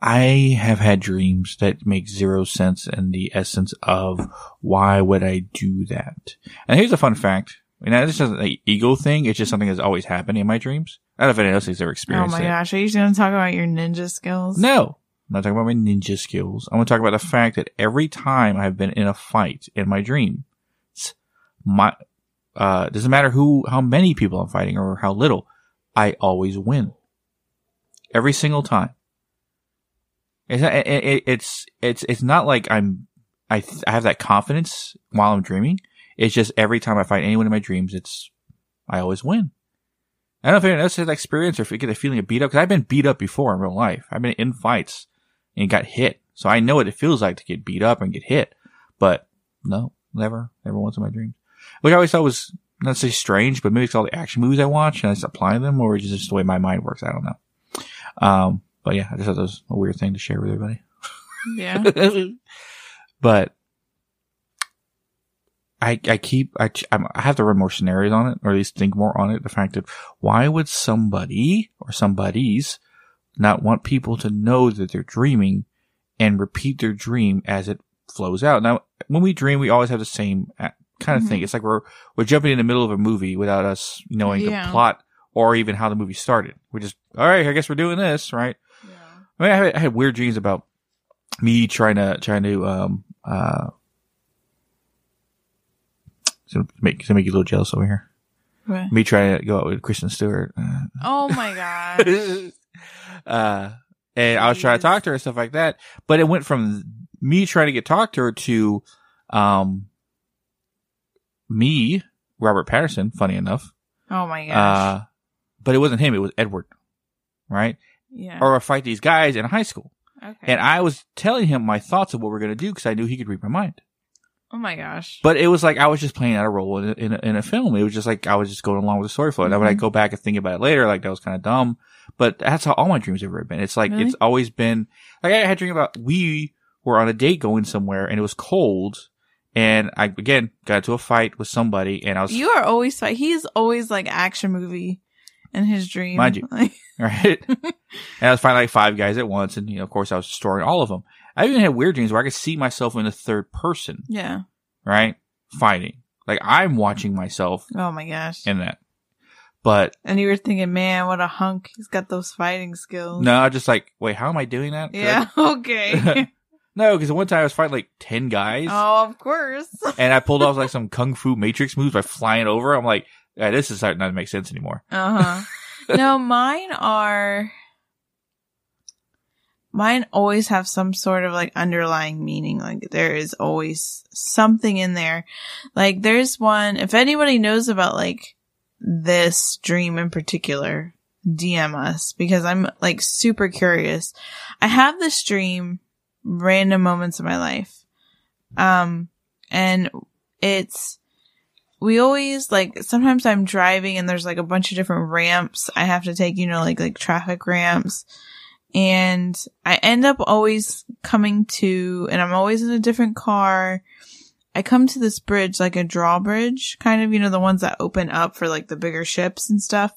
I have had dreams that make zero sense in the essence of why would I do that? And here's a fun fact And that's just an ego thing. It's just something that's always happened in my dreams. I don't know if anyone else has ever experienced Oh my it. gosh. Are you going to talk about your ninja skills? No, I'm not talking about my ninja skills. I'm going to talk about the fact that every time I've been in a fight in my dream, my uh doesn't matter who how many people I'm fighting or how little, I always win. Every single time. It's not- it, it, it's it's it's not like I'm I th- I have that confidence while I'm dreaming. It's just every time I fight anyone in my dreams, it's I always win. I don't know if anyone else has that experience or if you get the feeling of beat up because I've been beat up before in real life. I've been in fights and got hit, so I know what it feels like to get beat up and get hit. But no, never, never once in my dreams. Which I always thought was not say strange, but maybe it's all the action movies I watch and I just apply them, or it's just the way my mind works. I don't know. Um, but yeah, I just thought that was a weird thing to share with everybody. Yeah. but I I keep I I'm, have to run more scenarios on it, or at least think more on it. The fact that why would somebody or somebody's not want people to know that they're dreaming and repeat their dream as it flows out? Now, when we dream, we always have the same kind of thing. Mhm. It's like we're we're jumping in the middle of a movie without us knowing Yeah. the plot or even how the movie started. We're just all right. I guess we're doing this, right? I mean, I had, I had weird dreams about me trying to trying to um uh to make to make you a little jealous over here. Me trying to go out with Kristen Stewart. Uh, Oh my god. uh, and I was trying to talk to her and stuff like that. But it went from me trying to get talked to her to um me, Robert Pattinson. Funny enough, Oh my gosh. uh, but it wasn't him. It was Edward, right? Yeah. Or fight these guys in high school. okay. And I was telling him my thoughts of what we're going to do because I knew he could read my mind. oh my gosh. But it was like I was just playing out a role in a, in a, in a film. It was just like I was just going along with the story flow. And then when I Mhm. go back and think about it later, like that was kind of dumb. But that's how all my dreams have ever been. It's like Really? it's always been like I had a dream about we were on a date going somewhere and it was cold. And I again got into a fight with somebody and I was You are always fight. He's always like action movie in his dream. Mind you. Right. and I was fighting like five guys at once, and you know, of course, I was destroying all of them. I even had weird dreams where I could see myself in the third person. yeah. right? Fighting. Like I'm watching myself Oh my gosh. in that. But And you were thinking, man, what a hunk. He's got those fighting skills. no, I just like, wait, how am I doing that? Yeah. I- Okay. no, because one time I was fighting like 10 guys oh, of course. and I pulled off like some kung fu matrix moves by flying over. I'm like, yeah, this is starting not to make sense anymore. Uh huh. no, mine are. Mine always have some sort of like underlying meaning. Like there is always something in there. Like there's one, if anybody knows about like this dream in particular, DM us because I'm like super curious. I have this dream random moments of my life. Um, and it's, we always like sometimes I'm driving and there's like a bunch of different ramps I have to take, you know, like like traffic ramps. And I end up always coming to and I'm always in a different car. I come to this bridge like a drawbridge, kind of, you know, the ones that open up for like the bigger ships and stuff.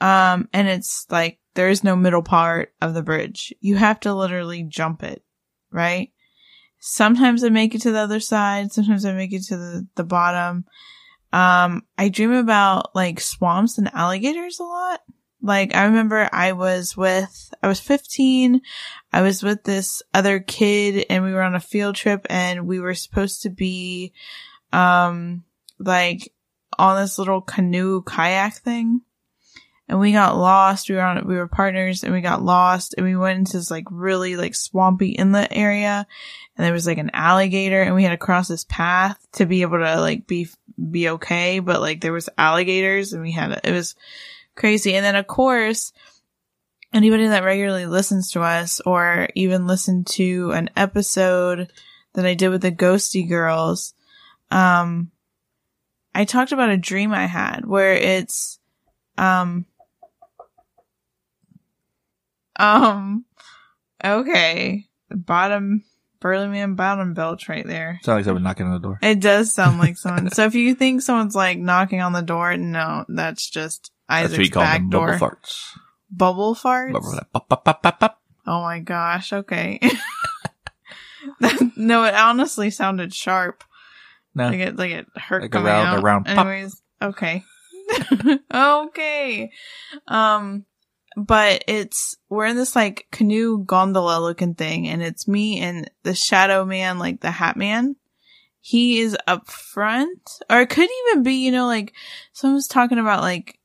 Um and it's like there is no middle part of the bridge. You have to literally jump it, right? Sometimes I make it to the other side. Sometimes I make it to the, the bottom. Um, I dream about like swamps and alligators a lot. Like I remember I was with, I was 15. I was with this other kid and we were on a field trip and we were supposed to be, um, like on this little canoe kayak thing. And we got lost. We were on, we were partners and we got lost and we went into this like really like swampy inlet area. And there was like an alligator and we had to cross this path to be able to like be be okay. But like there was alligators and we had it was crazy. And then of course anybody that regularly listens to us or even listened to an episode that I did with the ghosty girls um I talked about a dream I had where it's um um okay bottom Burly Man bottom belch right there. Sounds like someone knocking on the door. It does sound like someone. so if you think someone's like knocking on the door, no, that's just That's what Isaac's call back them door. bubble farts. Bubble farts. Bubble, pop, pop, pop, pop, pop. Oh my gosh. Okay. That- no, it honestly sounded sharp. No. Like it, like it hurt Like a coming round- a out. round pop. Anyways, okay, okay. Um, but it's we're in this like canoe gondola looking thing, and it's me and the shadow man, like the hat man. He is up front, or it could even be, you know, like someone was talking about like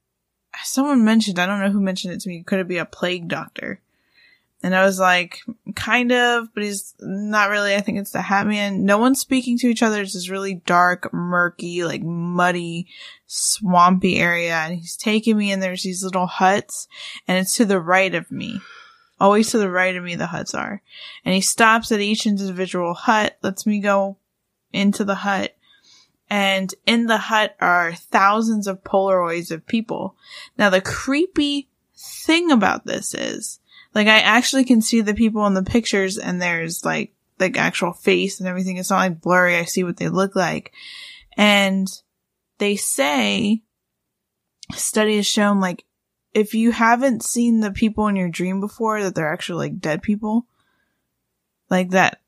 someone mentioned. I don't know who mentioned it to me. Could it be a plague doctor? And I was like, kind of, but he's not really. I think it's the Hat Man. No one's speaking to each other. It's this really dark, murky, like muddy, swampy area. And he's taking me and there's these little huts and it's to the right of me. Always to the right of me, the huts are. And he stops at each individual hut, lets me go into the hut. And in the hut are thousands of Polaroids of people. Now the creepy thing about this is, like I actually can see the people in the pictures and there's like like actual face and everything. It's not like blurry. I see what they look like. And they say study has shown like if you haven't seen the people in your dream before that they're actually like dead people like that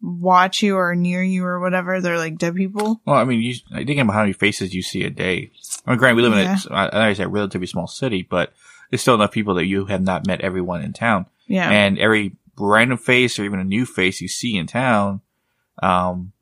watch you or near you or whatever, they're like dead people. Well, I mean, you, I think about how many faces you see a day. I mean, granted, we live Yeah. in a, I I say a relatively small city, but there's still enough people that you have not met everyone in town. Yeah. And every random face or even a new face you see in town, um,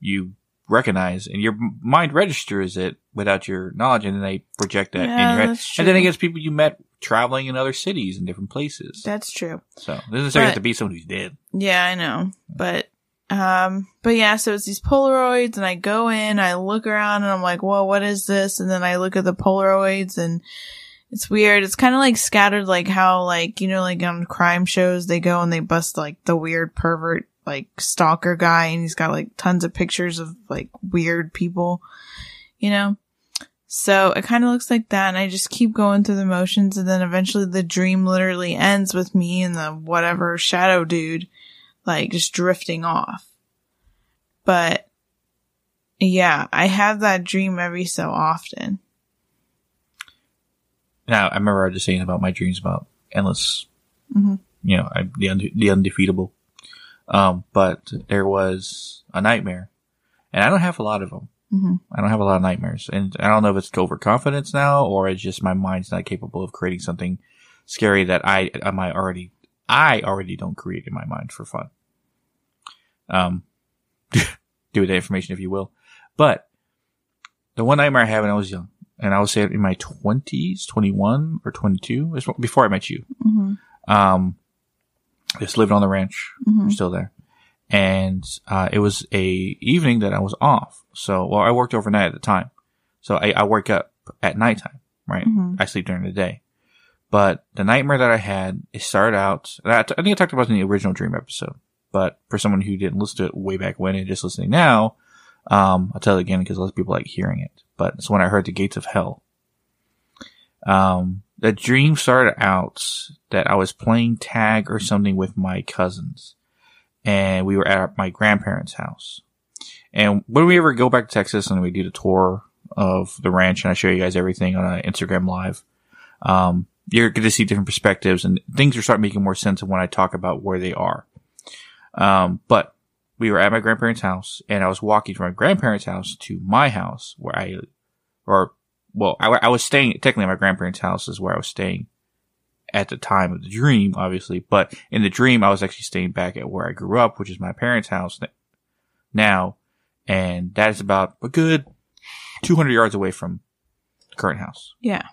you recognize and your mind registers it without your knowledge and then they project that in your head. that's And then gets people you met traveling in other cities and different places. That's true. so it doesn't necessarily have to be someone who's dead. Yeah, I know. But um but yeah, so it's these Polaroids and I go in, I look around and I'm like, "Whoa, what is this?" And then I look at the Polaroids and it's weird. It's kind of like scattered like how like, you know, like on crime shows they go and they bust like the weird pervert like stalker guy and he's got like tons of pictures of like weird people, you know? So it kind of looks like that and I just keep going through the motions and then eventually the dream literally ends with me and the whatever shadow dude like just drifting off. But yeah, I have that dream every so often. Now, I remember I was just saying about my dreams about endless, Mhm. you know, I, the unde- the undefeatable. Um, but there was a nightmare, and I don't have a lot of them. hmm I don't have a lot of nightmares, and I don't know if it's overconfidence now or it's just my mind's not capable of creating something scary that I I might already I already don't create in my mind for fun. Um, do with that information if you will, but the one nightmare I had when I was young, and I was say in my twenties, twenty one or twenty two, before I met you. hmm Um, just lived on the ranch. hmm We're still there. And, uh, it was a evening that I was off. So, well, I worked overnight at the time. So I, I wake up at nighttime, right? Mhm. I sleep during the day. But the nightmare that I had, it started out, I think I talked about it in the original dream episode, but for someone who didn't listen to it way back when and just listening now, um, I'll tell it again because a lot of people like hearing it, but it's when I heard the gates of hell. Um, the dream started out that I was playing tag or something with my cousins and we were at my grandparents' house. And when we ever go back to Texas and we do the tour of the ranch and I show you guys everything on uh, Instagram live, um, you're going to see different perspectives and things are starting making more sense of when I talk about where they are. Um, but we were at my grandparents' house and I was walking from my grandparents' house to my house where I, or, well, I, I was staying, technically at my grandparents' house is where I was staying at the time of the dream, obviously, but in the dream, I was actually staying back at where I grew up, which is my parents' house now. And that is about a good 200 yards away from the current house. Yeah.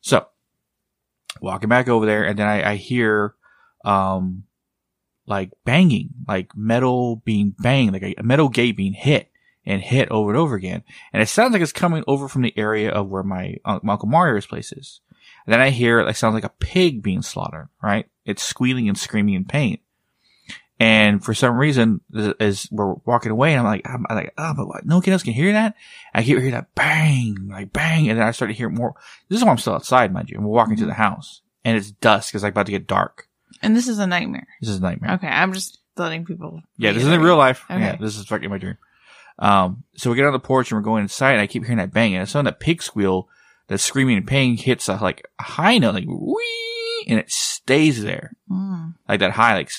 So walking back over there and then I, I hear, um, like banging, like metal being banged, like a, metal gate being hit and hit over and over again. And it sounds like it's coming over from the area of where my, uh, my Uncle Mario's place is. And then I hear it like sounds like a pig being slaughtered, right? It's squealing and screaming in pain. And for some reason, as we're walking away, and I'm like, I'm, I'm like, oh, but what? No one else can hear that. I keep hearing that bang, like bang, and then I start to hear more. This is why I'm still outside, mind you. And we're walking to the house, and it's dusk. It's like about to get dark. And this is a nightmare. This is a nightmare. Okay, I'm just letting people. Yeah, this is reiterate. in real life. Okay. Yeah, this is fucking my dream. Um, so we get on the porch and we're going inside, and I keep hearing that bang, and it's on that pig squeal, that screaming and pain hits a, like high note, like wee, and it stays there, Mm. like that high, like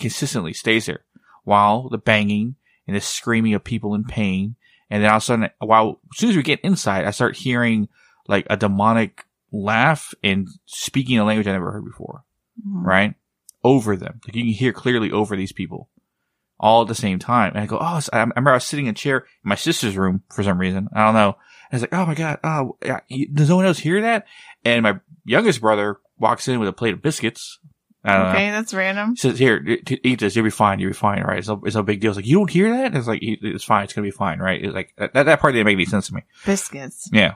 consistently stays there, while the banging and the screaming of people in pain And then all of a sudden, while as soon as we get inside, I start hearing like a demonic laugh and speaking a language I never heard before. Mhm. Right over them, like you can hear clearly over these people, all at the same time. And I go, oh, I remember I was sitting in a chair in my sister's room for some reason. I don't know. I was like, oh my god, oh, does no one else hear that? And my youngest brother walks in with a plate of biscuits. I don't know. Okay, that's random. He says, "Here, eat this. You'll be fine. You'll be fine, right? It's no, it's no big deal." It's like you don't hear that. It's like it's fine. It's gonna be fine, right? It's like that. That part didn't make any sense to me. Biscuits. Yeah,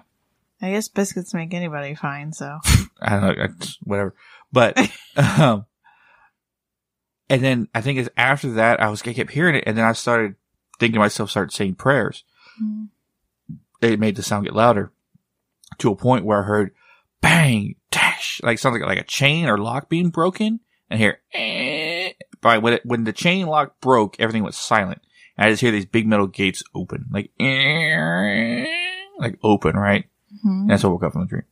I guess biscuits make anybody fine, so. I don't know. Whatever. But, um, and then I think it's after that I was I kept hearing it, and then I started thinking to myself, started saying prayers. Mhm. It made the sound get louder to a point where I heard bang, dash, like something like a chain or lock being broken, and here, eh. But when it, when the chain lock broke, everything was silent. And I just hear these big metal gates open, like, eh, like open, right? Mhm. And that's what woke up from the dream.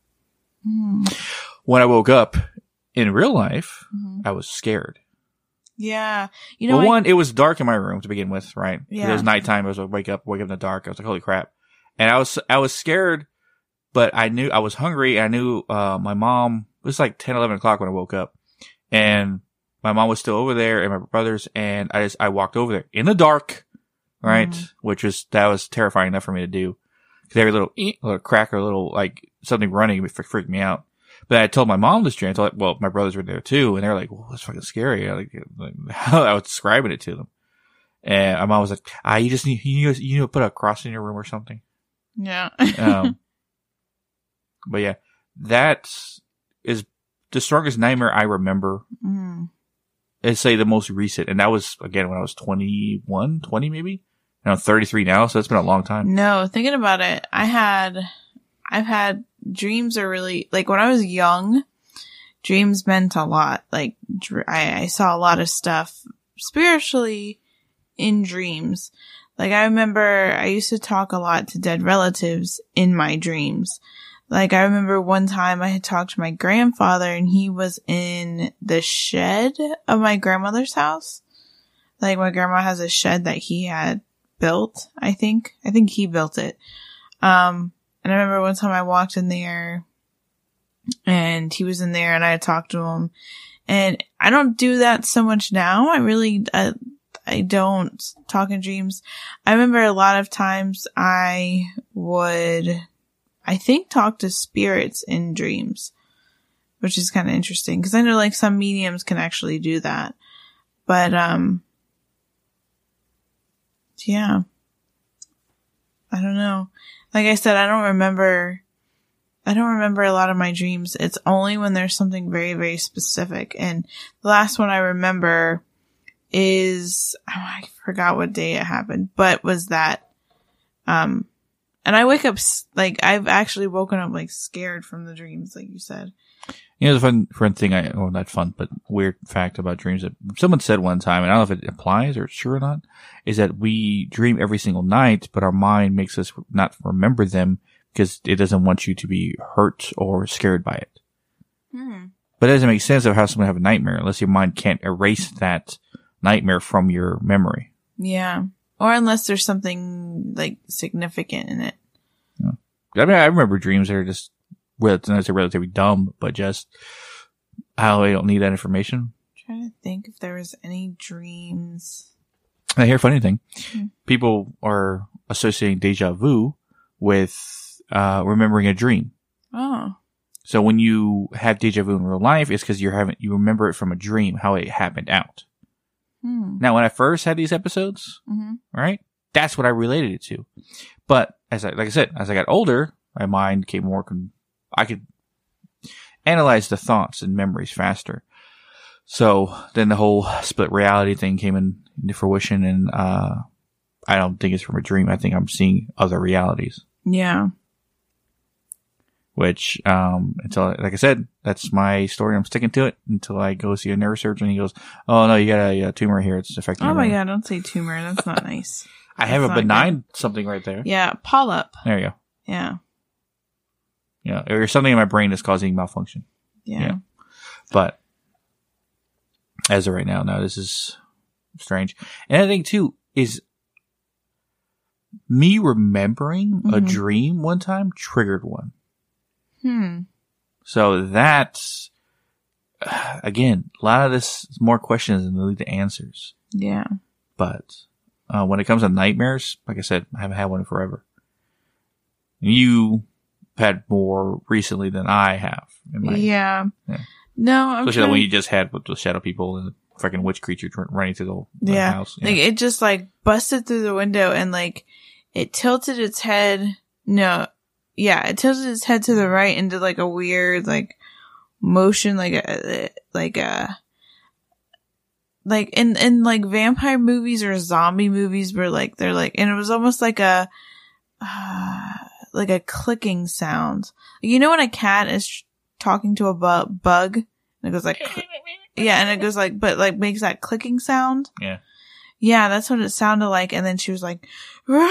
Mhm. When I woke up in real life, Mhm. I was scared. Yeah. You know, well, I- one, it was dark in my room to begin with, right? Yeah. It was nighttime. I was like, wake up, wake up in the dark. I was like, holy crap. And I was, I was scared, but I knew I was hungry. I knew, uh, my mom, it was like 10, 11 o'clock when I woke up and my mom was still over there and my brothers. And I just, I walked over there in the dark, right? Mhm. Which was, that was terrifying enough for me to do. Cause every little, little crack or little, like something running would fre- freak me out. But I told my mom this dream. I told, well, my brothers were there too, and they were like, "Well, that's fucking scary." I, like, like how I was describing it to them, and my mom was like, "Ah, you just need you need, you need to put a cross in your room or something." yeah. Um, but yeah, that is the strongest nightmare I remember. Mhm. I'd say the most recent, and that was again when I was 21, 20 maybe. And I'm 33 now, so it's been a long time. No, thinking about it, I had, I've had dreams are really, like when I was young, dreams meant a lot. Like, dr- I, I saw a lot of stuff spiritually in dreams. Like, I remember I used to talk a lot to dead relatives in my dreams. Like, I remember one time I had talked to my grandfather and he was in the shed of my grandmother's house. Like, my grandma has a shed that he had built, I think. I think he built it. Um, and I remember one time I walked in there and he was in there and I talked to him and I don't do that so much now. I really, I, I don't talk in dreams. I remember a lot of times I would, I think talk to spirits in dreams, which is kind of interesting because I know like some mediums can actually do that. But, um, yeah. I don't know. Like I said, I don't remember, I don't remember a lot of my dreams. It's only when there's something very, very specific. And the last one I remember is, oh, I forgot what day it happened, but was that, um, and I wake up, like, I've actually woken up, like, scared from the dreams, like you said. You know, the fun, fun thing, I, well, not fun, but weird fact about dreams that someone said one time, and I don't know if it applies or it's true or not, is that we dream every single night, but our mind makes us not remember them because it doesn't want you to be hurt or scared by it. Hmm. But it doesn't make sense of how someone have a nightmare unless your mind can't erase that nightmare from your memory. Yeah. Or unless there's something, like, significant in it. I mean, I remember dreams that are just, well, it's not relatively dumb, but just, how I don't need that information. trying to think if there was any dreams. I hear a funny thing. Hmm. People are associating deja vu with uh, remembering a dream. Oh. So when you have deja vu in real life, it's because you're having you remember it from a dream how it happened out. Hmm. Now, when I first had these episodes, hmm right, that's what I related it to. But as I like I said, as I got older, my mind became more. Con- I could analyze the thoughts and memories faster. So then the whole split reality thing came in, into fruition, and uh, I don't think it's from a dream. I think I'm seeing other realities. Yeah. Which, um, until like I said, that's my story. I'm sticking to it until I go see a neurosurgeon. He goes, "Oh no, you got a, uh tumor here. It's affecting." Oh my brain." god, don't say tumor. That's not nice. I have a That's benign something right there. Yeah, polyp. There you go. Yeah. Yeah, or something in my brain that's causing malfunction. Yeah. But as of right now, no, this is strange. And I think too is me remembering a Mhm. dream one time triggered one. Hmm. So that's again a lot of this is more questions than lead to answers. Yeah. But uh, when it comes to nightmares, like I said, I haven't had one in forever. You had more recently than I have. In my, yeah. Yeah. No, I'm Especially trying- when you just had with the shadow people and the freaking witch creature running to the, the Yeah. house. Like it just like busted through the window and like it tilted its head. No, yeah, it tilted its head to the right and did like a weird like motion, like a like a like in in like vampire movies or zombie movies where like they're like and it was almost like a uh, like a clicking sound. You know when a cat is talking to a bu- bug and it goes like cl- yeah, and it goes like, but like makes that clicking sound. Yeah. Yeah, that's what it sounded like. And then she was like, "Rah!"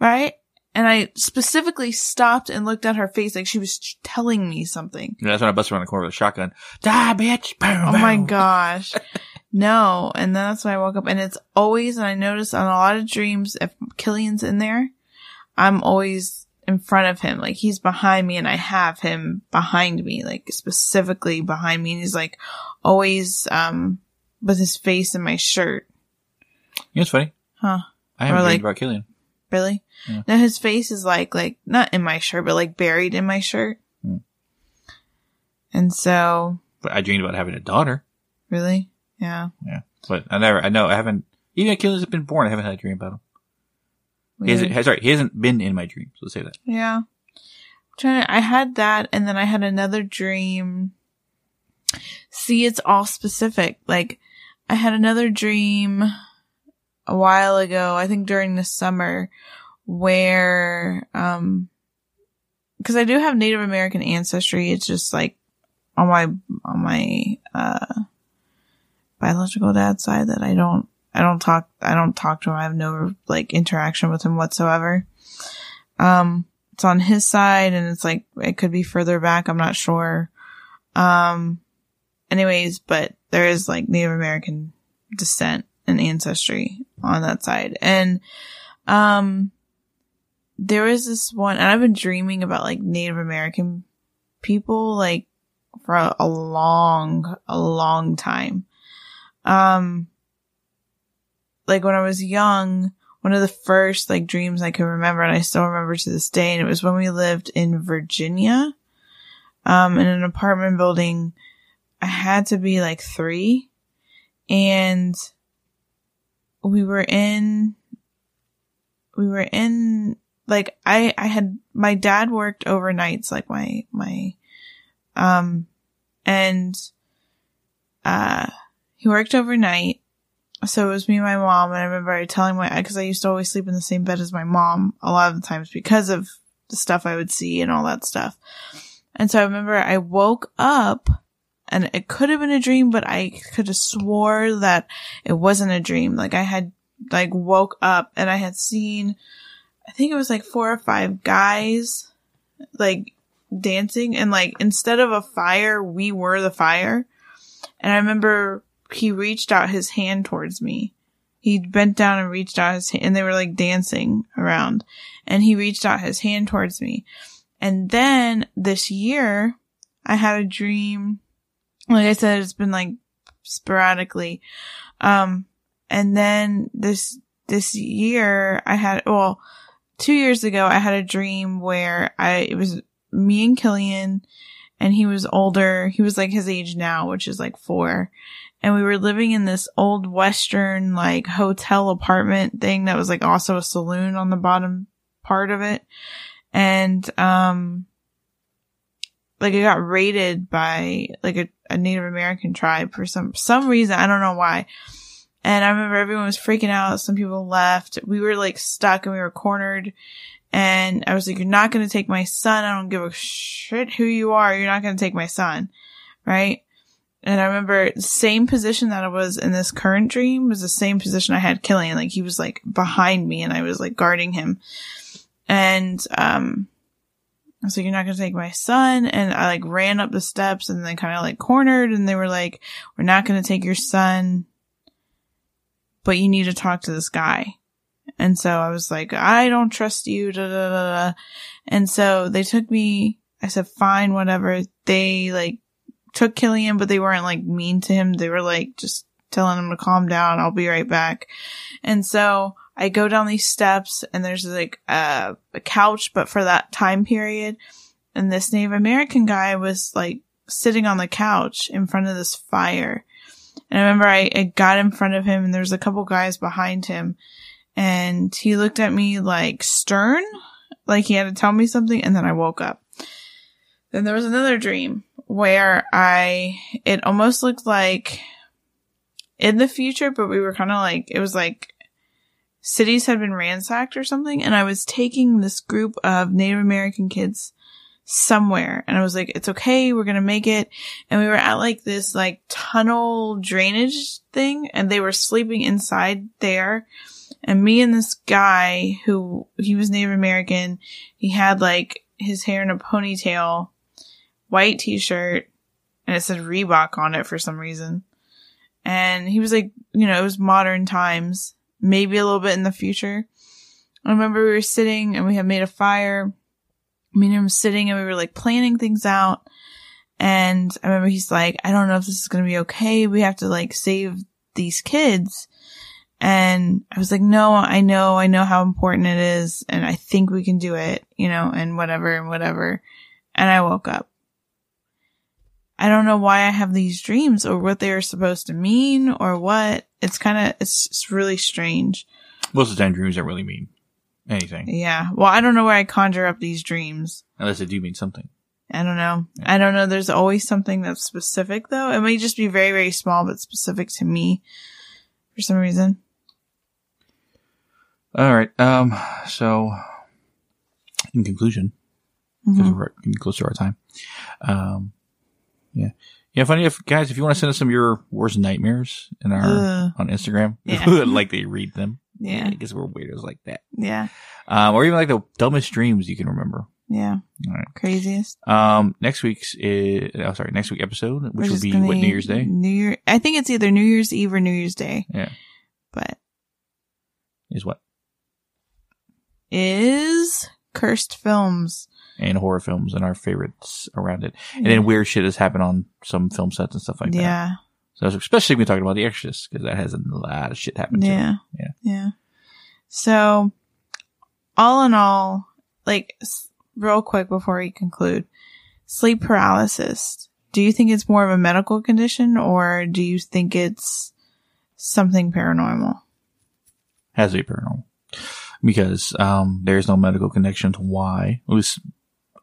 right? And I specifically stopped and looked at her face like she was telling me something. Yeah, that's when I busted around the corner with a shotgun. Die, bitch! Boom, Oh my gosh. No. And then that's when I woke up and it's always, and I noticed on a lot of dreams, if Killian's in there, I'm always in front of him. Like he's behind me and I have him behind me, like specifically behind me. And he's like always, um, with his face in my shirt. You know what's funny? Huh. I haven't Or dreamed like- about Killian. Really? Yeah. No, his face is like, like, not in my shirt, but like buried in my shirt. Hmm. And so, But I dreamed about having a daughter. really? Yeah. Yeah. But I never, I know, I haven't, even if Killian's been born, I haven't had a dream about him. He hasn't, sorry, he hasn't been in my dreams. Let's say that. Yeah. I'm trying to, I had that and then I had another dream. See, it's all specific. Like, I had another dream a while ago, I think during the summer, where, um, cause I do have Native American ancestry. It's just like on my, on my, uh, biological dad's side that I don't, I don't talk, I don't talk to him. I have no like interaction with him whatsoever. Um, it's on his side and it's like, it could be further back. I'm not sure. Um, anyways, but there is like Native American descent and ancestry on that side. And, um, there was this one, and I've been dreaming about like Native American people like for a, a long, a long time. Um, like when I was young, one of the first like dreams I can remember, and I still remember to this day, and it was when we lived in Virginia, um, in an apartment building. I had to be like three, and we were in, we were in, like, I, I had, my dad worked overnights, like my, my, um, and, uh, he worked overnight. So it was me and my mom, and I remember telling my, cause I used to always sleep in the same bed as my mom a lot of the times because of the stuff I would see and all that stuff. And so I remember I woke up and it could have been a dream, but I could have swore that it wasn't a dream. Like I had like woke up and I had seen, I think it was like four or five guys like dancing and like instead of a fire, we were the fire. And I remember he reached out his hand towards me. He bent down and reached out his hand and they were like dancing around and he reached out his hand towards me. And then this year I had a dream. Like I said, it's been like sporadically. Um, and then this, this year I had, well, two years ago I had a dream where I, it was me and Killian and he was older. He was like his age now, which is like four. And we were living in this old Western like hotel apartment thing that was like also a saloon on the bottom part of it. And, um, like it got raided by like a, a Native American tribe for some, some reason. I don't know why. And I remember everyone was freaking out. Some people left. We were like stuck and we were cornered. And I was like, you're not going to take my son. I don't give a shit who you are. You're not going to take my son. Right. And I remember same position that I was in this current dream was the same position I had Killian. Like he was like behind me and I was like guarding him. And, um, I was like, you're not to take my son. And I like ran up the steps and then kind of like cornered and they were like, we're not to take your son, but you need to talk to this guy. And so I was like, I don't trust you. Da, da, da, da. And so they took me, I said, fine, whatever. They like took Killian, but they weren't like mean to him. They were like just telling him to calm down. I'll be right back. And so I go down these steps and there's like a, a couch, but for that time period. And this Native American guy was like sitting on the couch in front of this fire. And I remember I, I got in front of him and there was a couple guys behind him and he looked at me like stern, like he had to tell me something. And then I woke up. Then there was another dream where I, it almost looked like in the future, but we were kind of like, it was like cities had been ransacked or something. And I was taking this group of Native American kids somewhere. And I was like, it's okay. We're going to make it. And we were at like this like tunnel drainage thing and they were sleeping inside there. And me and this guy who he was Native American, he had like his hair in a ponytail, white t-shirt, and it said Reebok on it for some reason. And he was like, you know, it was modern times, maybe a little bit in the future. I remember we were sitting and we had made a fire. Me and him sitting and we were like planning things out. And I remember he's like, I don't know if this is going to be okay. We have to like save these kids. And I was like, no, I know, I know how important it is. And I think we can do it, you know, and whatever and whatever. And I woke up. I don't know why I have these dreams or what they are supposed to mean or what. It's kind of, it's, it's really strange. Most of the time, dreams don't really mean anything Yeah. Well, I don't know where I conjure up these dreams. unless they do mean something. I don't know. I don't know. There's always something that's specific though. It may just be very, very small, but specific to me for some reason. All right. Um. So, in conclusion, because Mhm. we're getting close to our time. Um. Yeah. Yeah. Funny if guys, if you want to send us some of your worst nightmares in our Ugh. on Instagram, Yeah. like they read them. Yeah. Because we're weirdos like that. Yeah. Um. Or even like the dumbest dreams you can remember. Yeah. All right. Craziest. Um. Next week's is oh sorry next week episode, which will be what New Year's Day. New Year. I think it's either New Year's Eve or New Year's Day. Yeah. But Is what is cursed films. And horror films and our favorites around it, and then weird shit has happened on some film sets and stuff like that. yeah. So especially when we talking about The Exorcist because that has a lot of shit happened. to. Yeah. Yeah. Yeah. So, all in all, like, s- real quick before we conclude, sleep paralysis. Do you think it's more of a medical condition or do you think it's something paranormal? has to be paranormal because um, there's no medical connection to why. At least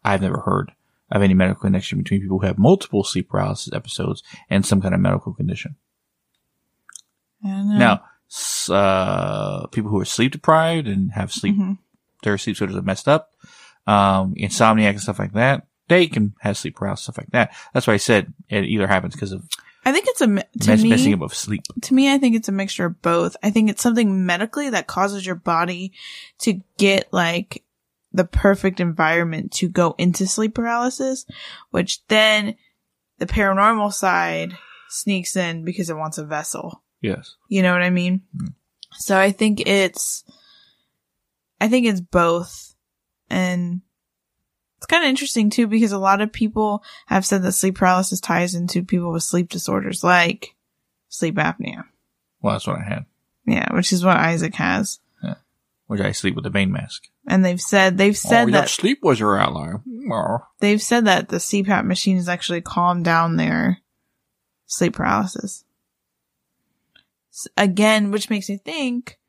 I've never heard of any medical connection between people who have multiple sleep paralysis episodes and some kind of medical condition. I don't know. Now, uh, people who are sleep deprived and have sleep, Mhm. their sleep schedules are messed up, um, insomniac and stuff like that, they can have sleep paralysis, stuff like that. That's why I said it either happens because of I think it's a, to mess- me, messing up of sleep. to me, I think it's a mixture of both. I think it's something medically that causes your body to get like the perfect environment to go into sleep paralysis, which then the paranormal side sneaks in because it wants a vessel. Yes. You know what I mean? Mm. So I think it's, I think it's both. And it's kind of interesting too because a lot of people have said that sleep paralysis ties into people with sleep disorders like sleep apnea. Well, that's what I had, Yeah, which is what Isaac has. Which I sleep with a vein mask. And they've said they've oh, said oh, that sleep was your ally. Oh. they've said that the CPAP machine has actually calmed down their sleep paralysis. Again, which makes me think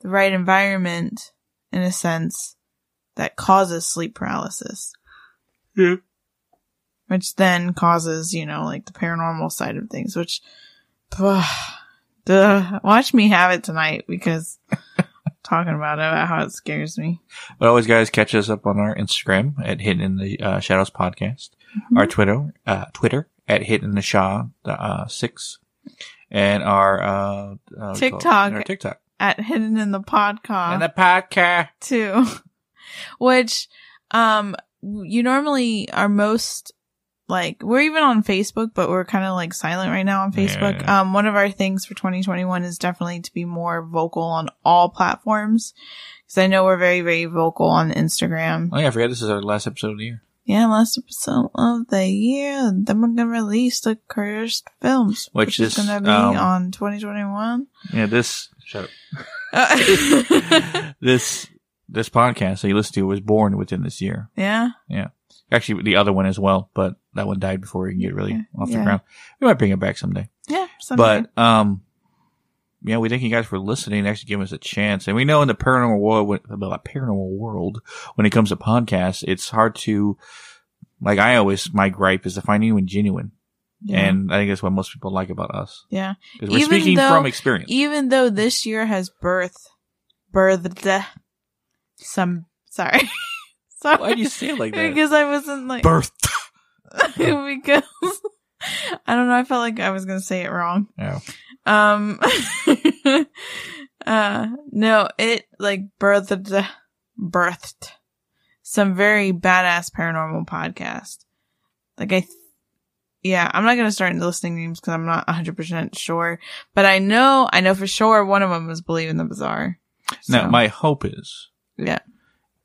the right environment, in a sense, that causes sleep paralysis, Yeah. which then causes, you know, like the paranormal side of things, which, duh, watch me have it tonight because talking about it, about how it scares me. But always, guys, catch us up on our Instagram at Hidden in the uh, Shadows Podcast, our Twitter, uh, Twitter at Hidden in the Shaw uh, six, and our uh, uh, what do you call it? TikTok. Our TikTok, At Hidden in the Podcast. and the podcast. too. Which, um, you normally are most like we're even on Facebook, but we're kind of like silent right now on Facebook. Yeah. Um, one of our things for 2021 is definitely to be more vocal on all platforms. Cause I know we're very, very vocal on Instagram. Oh yeah, I forgot this is our last episode of the year. Yeah, last episode of the year. Then we're gonna release the cursed films, Which is is, gonna be um, on 2021. Yeah, this shut up. Uh, This this podcast that you listen to was born within this year. Yeah. Yeah, Actually, the other one as well, but that one died before we can get really off the Yeah. ground. We might bring it back someday. yeah. someday. But um, yeah, we thank you guys for listening and actually giving us a chance. And we know in the paranormal world, about paranormal world, when it comes to podcasts, it's hard to, like I always, my gripe is to find anyone genuine, yeah. and I think that's what most people like about us yeah. because we're Even speaking though- from experience. even though this year has birth, birthed some, sorry. sorry. Why do you say it like that? Because I wasn't like, Birth. because I don't know. I felt like I was going to say it wrong. Yeah. Um, uh, no, it like birthed, birthed some very badass paranormal podcast. Like I, th- yeah, I'm not going to start listing names because I'm not 100% sure, but I know, I know for sure one of them was Believe in the Bizarre. Now, my hope is yeah,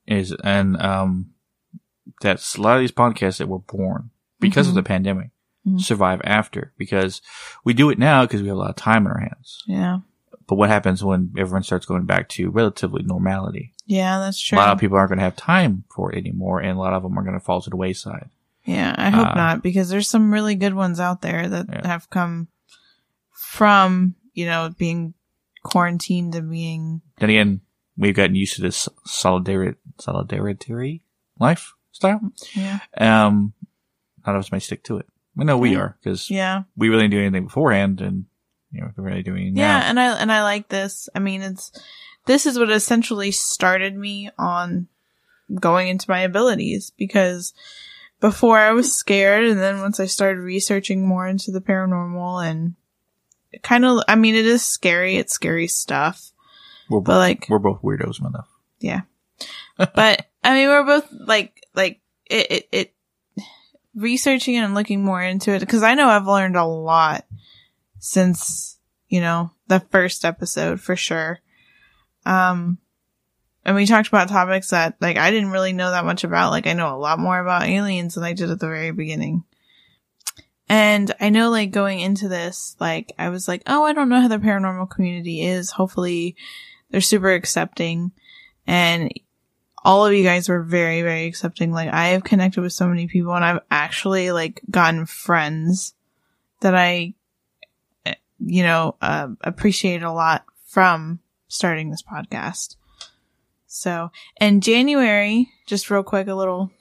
is and um that a lot of these podcasts that were born because Mhm. of the pandemic Mhm. survive after because we do it now because we have a lot of time in our hands. yeah, But what happens when everyone starts going back to relatively normality? yeah, that's true. A lot of people aren't going to have time for it anymore, and a lot of them are going to fall to the wayside. Yeah, I hope Uh, not because there's some really good ones out there that Yeah. have come from, you know, being quarantined to being, Then again, we've gotten used to this solidarity, solidarity lifestyle. yeah. Um, none of us may stick to it. We know we are because Yeah. we really didn't do anything beforehand, and you know we're really doing Yeah. now. And I, and I like this. I mean, it's, this is what essentially started me on going into my abilities because before I was scared. And then once I started researching more into the paranormal and kind of, I mean, it is scary. It's scary stuff, We're but like, we're both weirdos enough. But I mean, we're both like, like it, it, it researching and looking more into it because I know I've learned a lot since, you know, the first episode for sure. Um, and we talked about topics that like I didn't really know that much about. Like I know a lot more about aliens than I did at the very beginning. And I know like going into this, like I was like, oh, I don't know how the paranormal community is. Hopefully they're super accepting. And all of you guys were very, very accepting. Like I have connected with so many people and I've actually like gotten friends that I, you know, uh, appreciate a lot from starting this podcast. So in January, just real quick, a little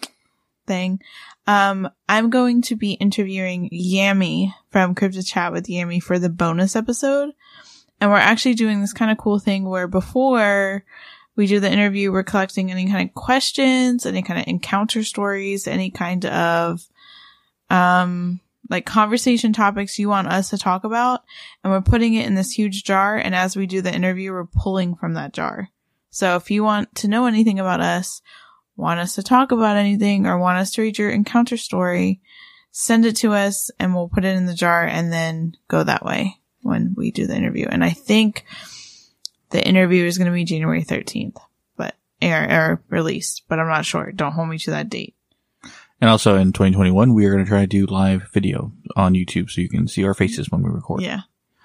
thing. Um, I'm going to be interviewing Yami from Crypto Chat with Yami for the bonus episode. And we're actually doing this kind of cool thing where before we do the interview, we're collecting any kind of questions, any kind of encounter stories, any kind of, um, like conversation topics you want us to talk about. And we're putting it in this huge jar. And as we do the interview, we're pulling from that jar. So if you want to know anything about us, want us to talk about anything, or want us to read your encounter story, send it to us and we'll put it in the jar and then go that way when we do the interview. And I think the interview is going to be January 13th, but air, air released, but I'm not sure. Don't hold me to that date. And also in 2021, we are going to try to do live video on YouTube so you can see our faces when we record. Yeah.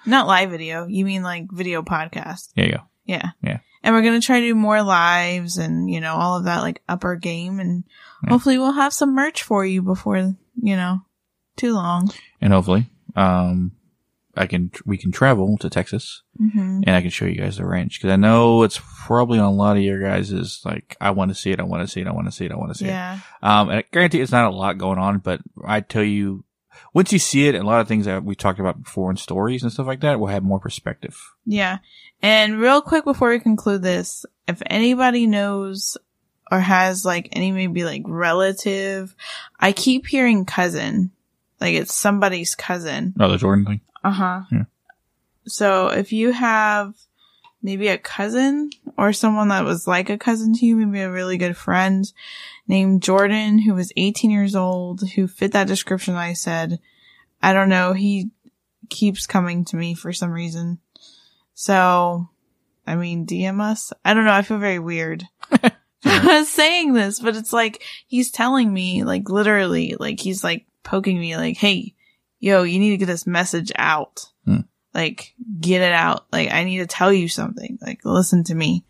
Not live video. You mean like video podcast. Yeah. go. Yeah. Yeah. And we're going to try to do more lives and, you know, all of that like upper game. And Yeah. hopefully we'll have some merch for you before, you know, too long. And hopefully, um, I can, we can travel to Texas hmm and I can show you guys the ranch. Cause I know it's probably on a lot of your guys is like, I want to see it. I want to see it. I want to see it. I want to see Yeah. it. Um, and I guarantee it's not a lot going on, but I tell you, once you see it, and a lot of things that we talked about before in stories and stuff like that will have more perspective. Yeah. And real quick before we conclude this, if anybody knows or has like any maybe like relative, I keep hearing cousin. Like it's somebody's cousin. Oh, the Jordan thing. Uh huh. Yeah. So if you have maybe a cousin or someone that was like a cousin to you, maybe a really good friend named Jordan who was 18 years old who fit that description I said. I don't know. He keeps coming to me for some reason. So, I mean, DM us. I don't know. I feel very weird. saying this, but it's like he's telling me, like literally, like he's like poking me, like, "Hey, yo, you need to get this message out. Hmm. Like, get it out. Like, I need to tell you something. Like, listen to me."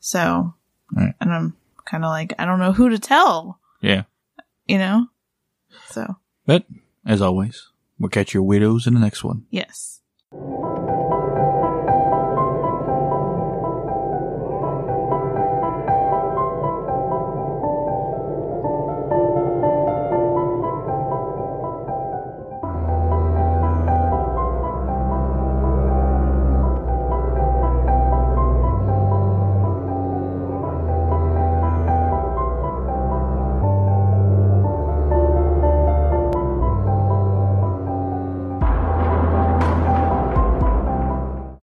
So, Right. and I'm kind of like, I don't know who to tell, Yeah. you know. So, But as always, we'll catch your widows in the next one. yes.